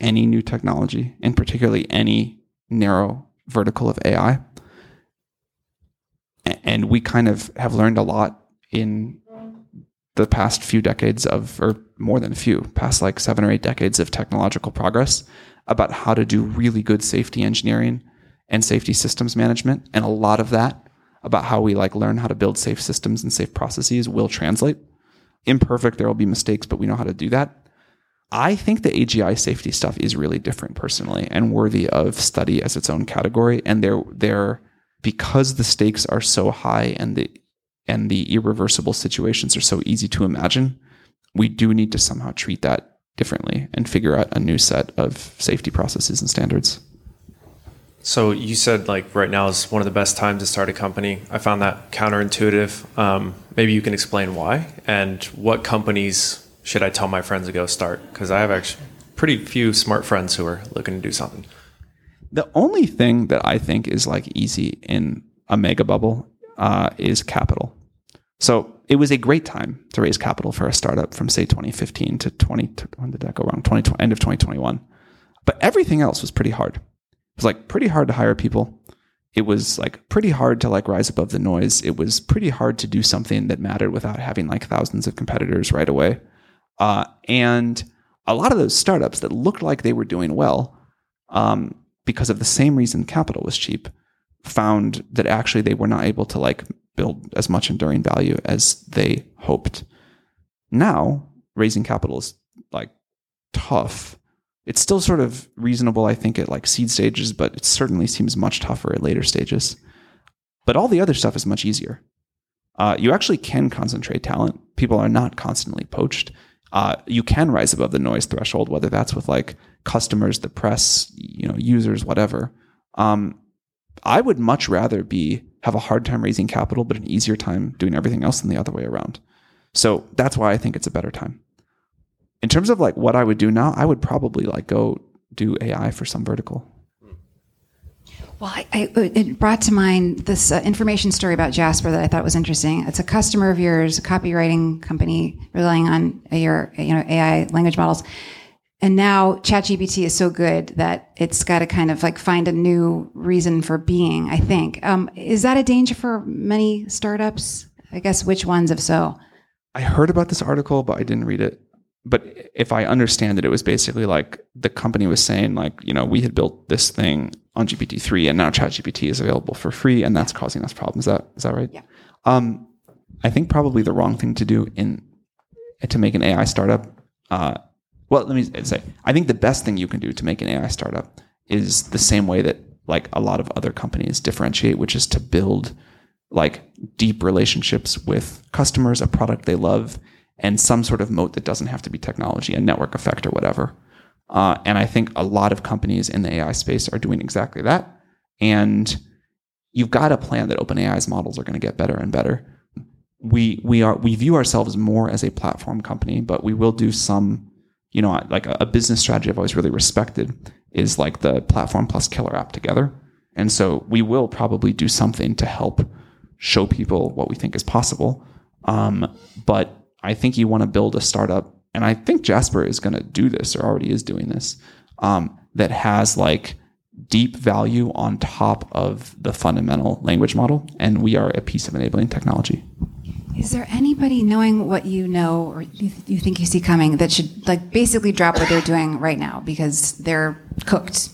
any new technology, and particularly any narrow vertical of AI. And we kind of have learned a lot in the past few decades of, or more than a few, past like seven or eight decades of technological progress about how to do really good safety engineering and safety systems management. And a lot of that about how we like learn how to build safe systems and safe processes will translate. Imperfect, there will be mistakes, but we know how to do that. I think the AGI safety stuff is really different personally and worthy of study as its own category. And they're they're because the stakes are so high and the and the irreversible situations are so easy to imagine, we do need to somehow treat that differently and figure out a new set of safety processes and standards. So you said like right now is one of the best times to start a company. I found that counterintuitive. Um, maybe you can explain why and what companies should I tell my friends to go start? Because I have actually pretty few smart friends who are looking to do something. The only thing that I think is like easy in a mega bubble uh, is capital. So it was a great time to raise capital for a startup from say 2015 to 20. When did that go wrong? 20, end of 2021. But everything else was pretty hard. It was like pretty hard to hire people. It was like pretty hard to like rise above the noise. It was pretty hard to do something that mattered without having like thousands of competitors right away. Uh, and a lot of those startups that looked like they were doing well, um, because of the same reason capital was cheap, found that actually they were not able to like build as much enduring value as they hoped. Now, raising capital is like tough. It's still sort of reasonable, I think, at like seed stages, but it certainly seems much tougher at later stages. But all the other stuff is much easier. Uh, you actually can concentrate talent. People are not constantly poached uh, you can rise above the noise threshold, whether that's with like customers, the press, you know, users, whatever. Um, I would much rather be have a hard time raising capital, but an easier time doing everything else than the other way around. So that's why I think it's a better time. In terms of like what I would do now, I would probably like go do AI for some vertical. Well, I, I, it brought to mind this uh, information story about Jasper that I thought was interesting. It's a customer of yours, a copywriting company relying on your you know AI language models, and now ChatGPT is so good that it's got to kind of like find a new reason for being. I think um, is that a danger for many startups? I guess which ones, if so? I heard about this article, but I didn't read it. But if I understand it, it was basically like the company was saying, like, you know, we had built this thing on GPT three, and now ChatGPT is available for free, and that's causing us problems. Is that is that right? Yeah. Um, I think probably the wrong thing to do in to make an AI startup. Uh, well, let me say, I think the best thing you can do to make an AI startup is the same way that like a lot of other companies differentiate, which is to build like deep relationships with customers, a product they love, and some sort of moat that doesn't have to be technology, a network effect or whatever. Uh, and I think a lot of companies in the AI space are doing exactly that. And you've got a plan that OpenAI's models are going to get better and better. We we are we view ourselves more as a platform company, but we will do some, you know, like a, business strategy I've always really respected is like the platform plus killer app together. And so we will probably do something to help show people what we think is possible. Um, but I think you want to build a startup, and I think Jasper is going to do this or already is doing this, um, that has like deep value on top of the fundamental language model. And we are a piece of enabling technology. Is there anybody knowing what you know or you, you think you see coming that should like basically drop what they're doing right now because they're cooked?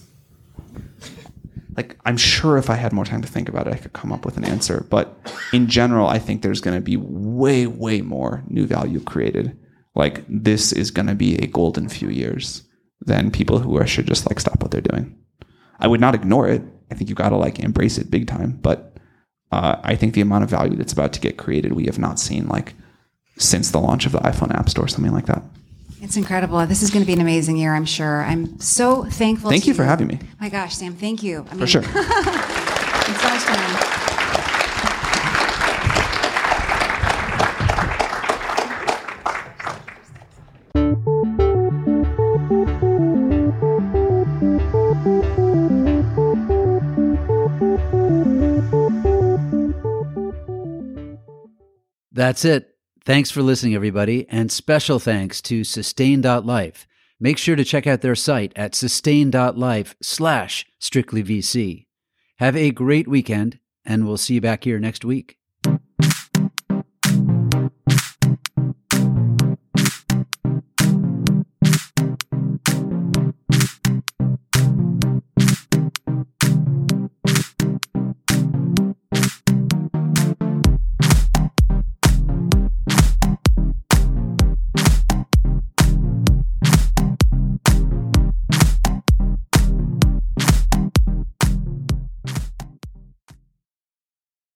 like I'm sure if I had more time to think about it, I could come up with an answer. But in general, I think there's going to be way, way more new value created. Like this is going to be a golden few years than people who are should just like stop what they're doing. I would not ignore it. I think you got to like embrace it big time. But uh, I think the amount of value that's about to get created, we have not seen like since the launch of the iPhone App Store, something like that. It's incredible. This is going to be an amazing year, I'm sure. I'm so thankful. Thank you for having me. My gosh, Sam, thank you. I for sure. it's so much fun. That's it. Thanks for listening, everybody, and special thanks to Sustain.life. Make sure to check out their site at sustain.life slash strictlyvc. Have a great weekend, and we'll see you back here next week.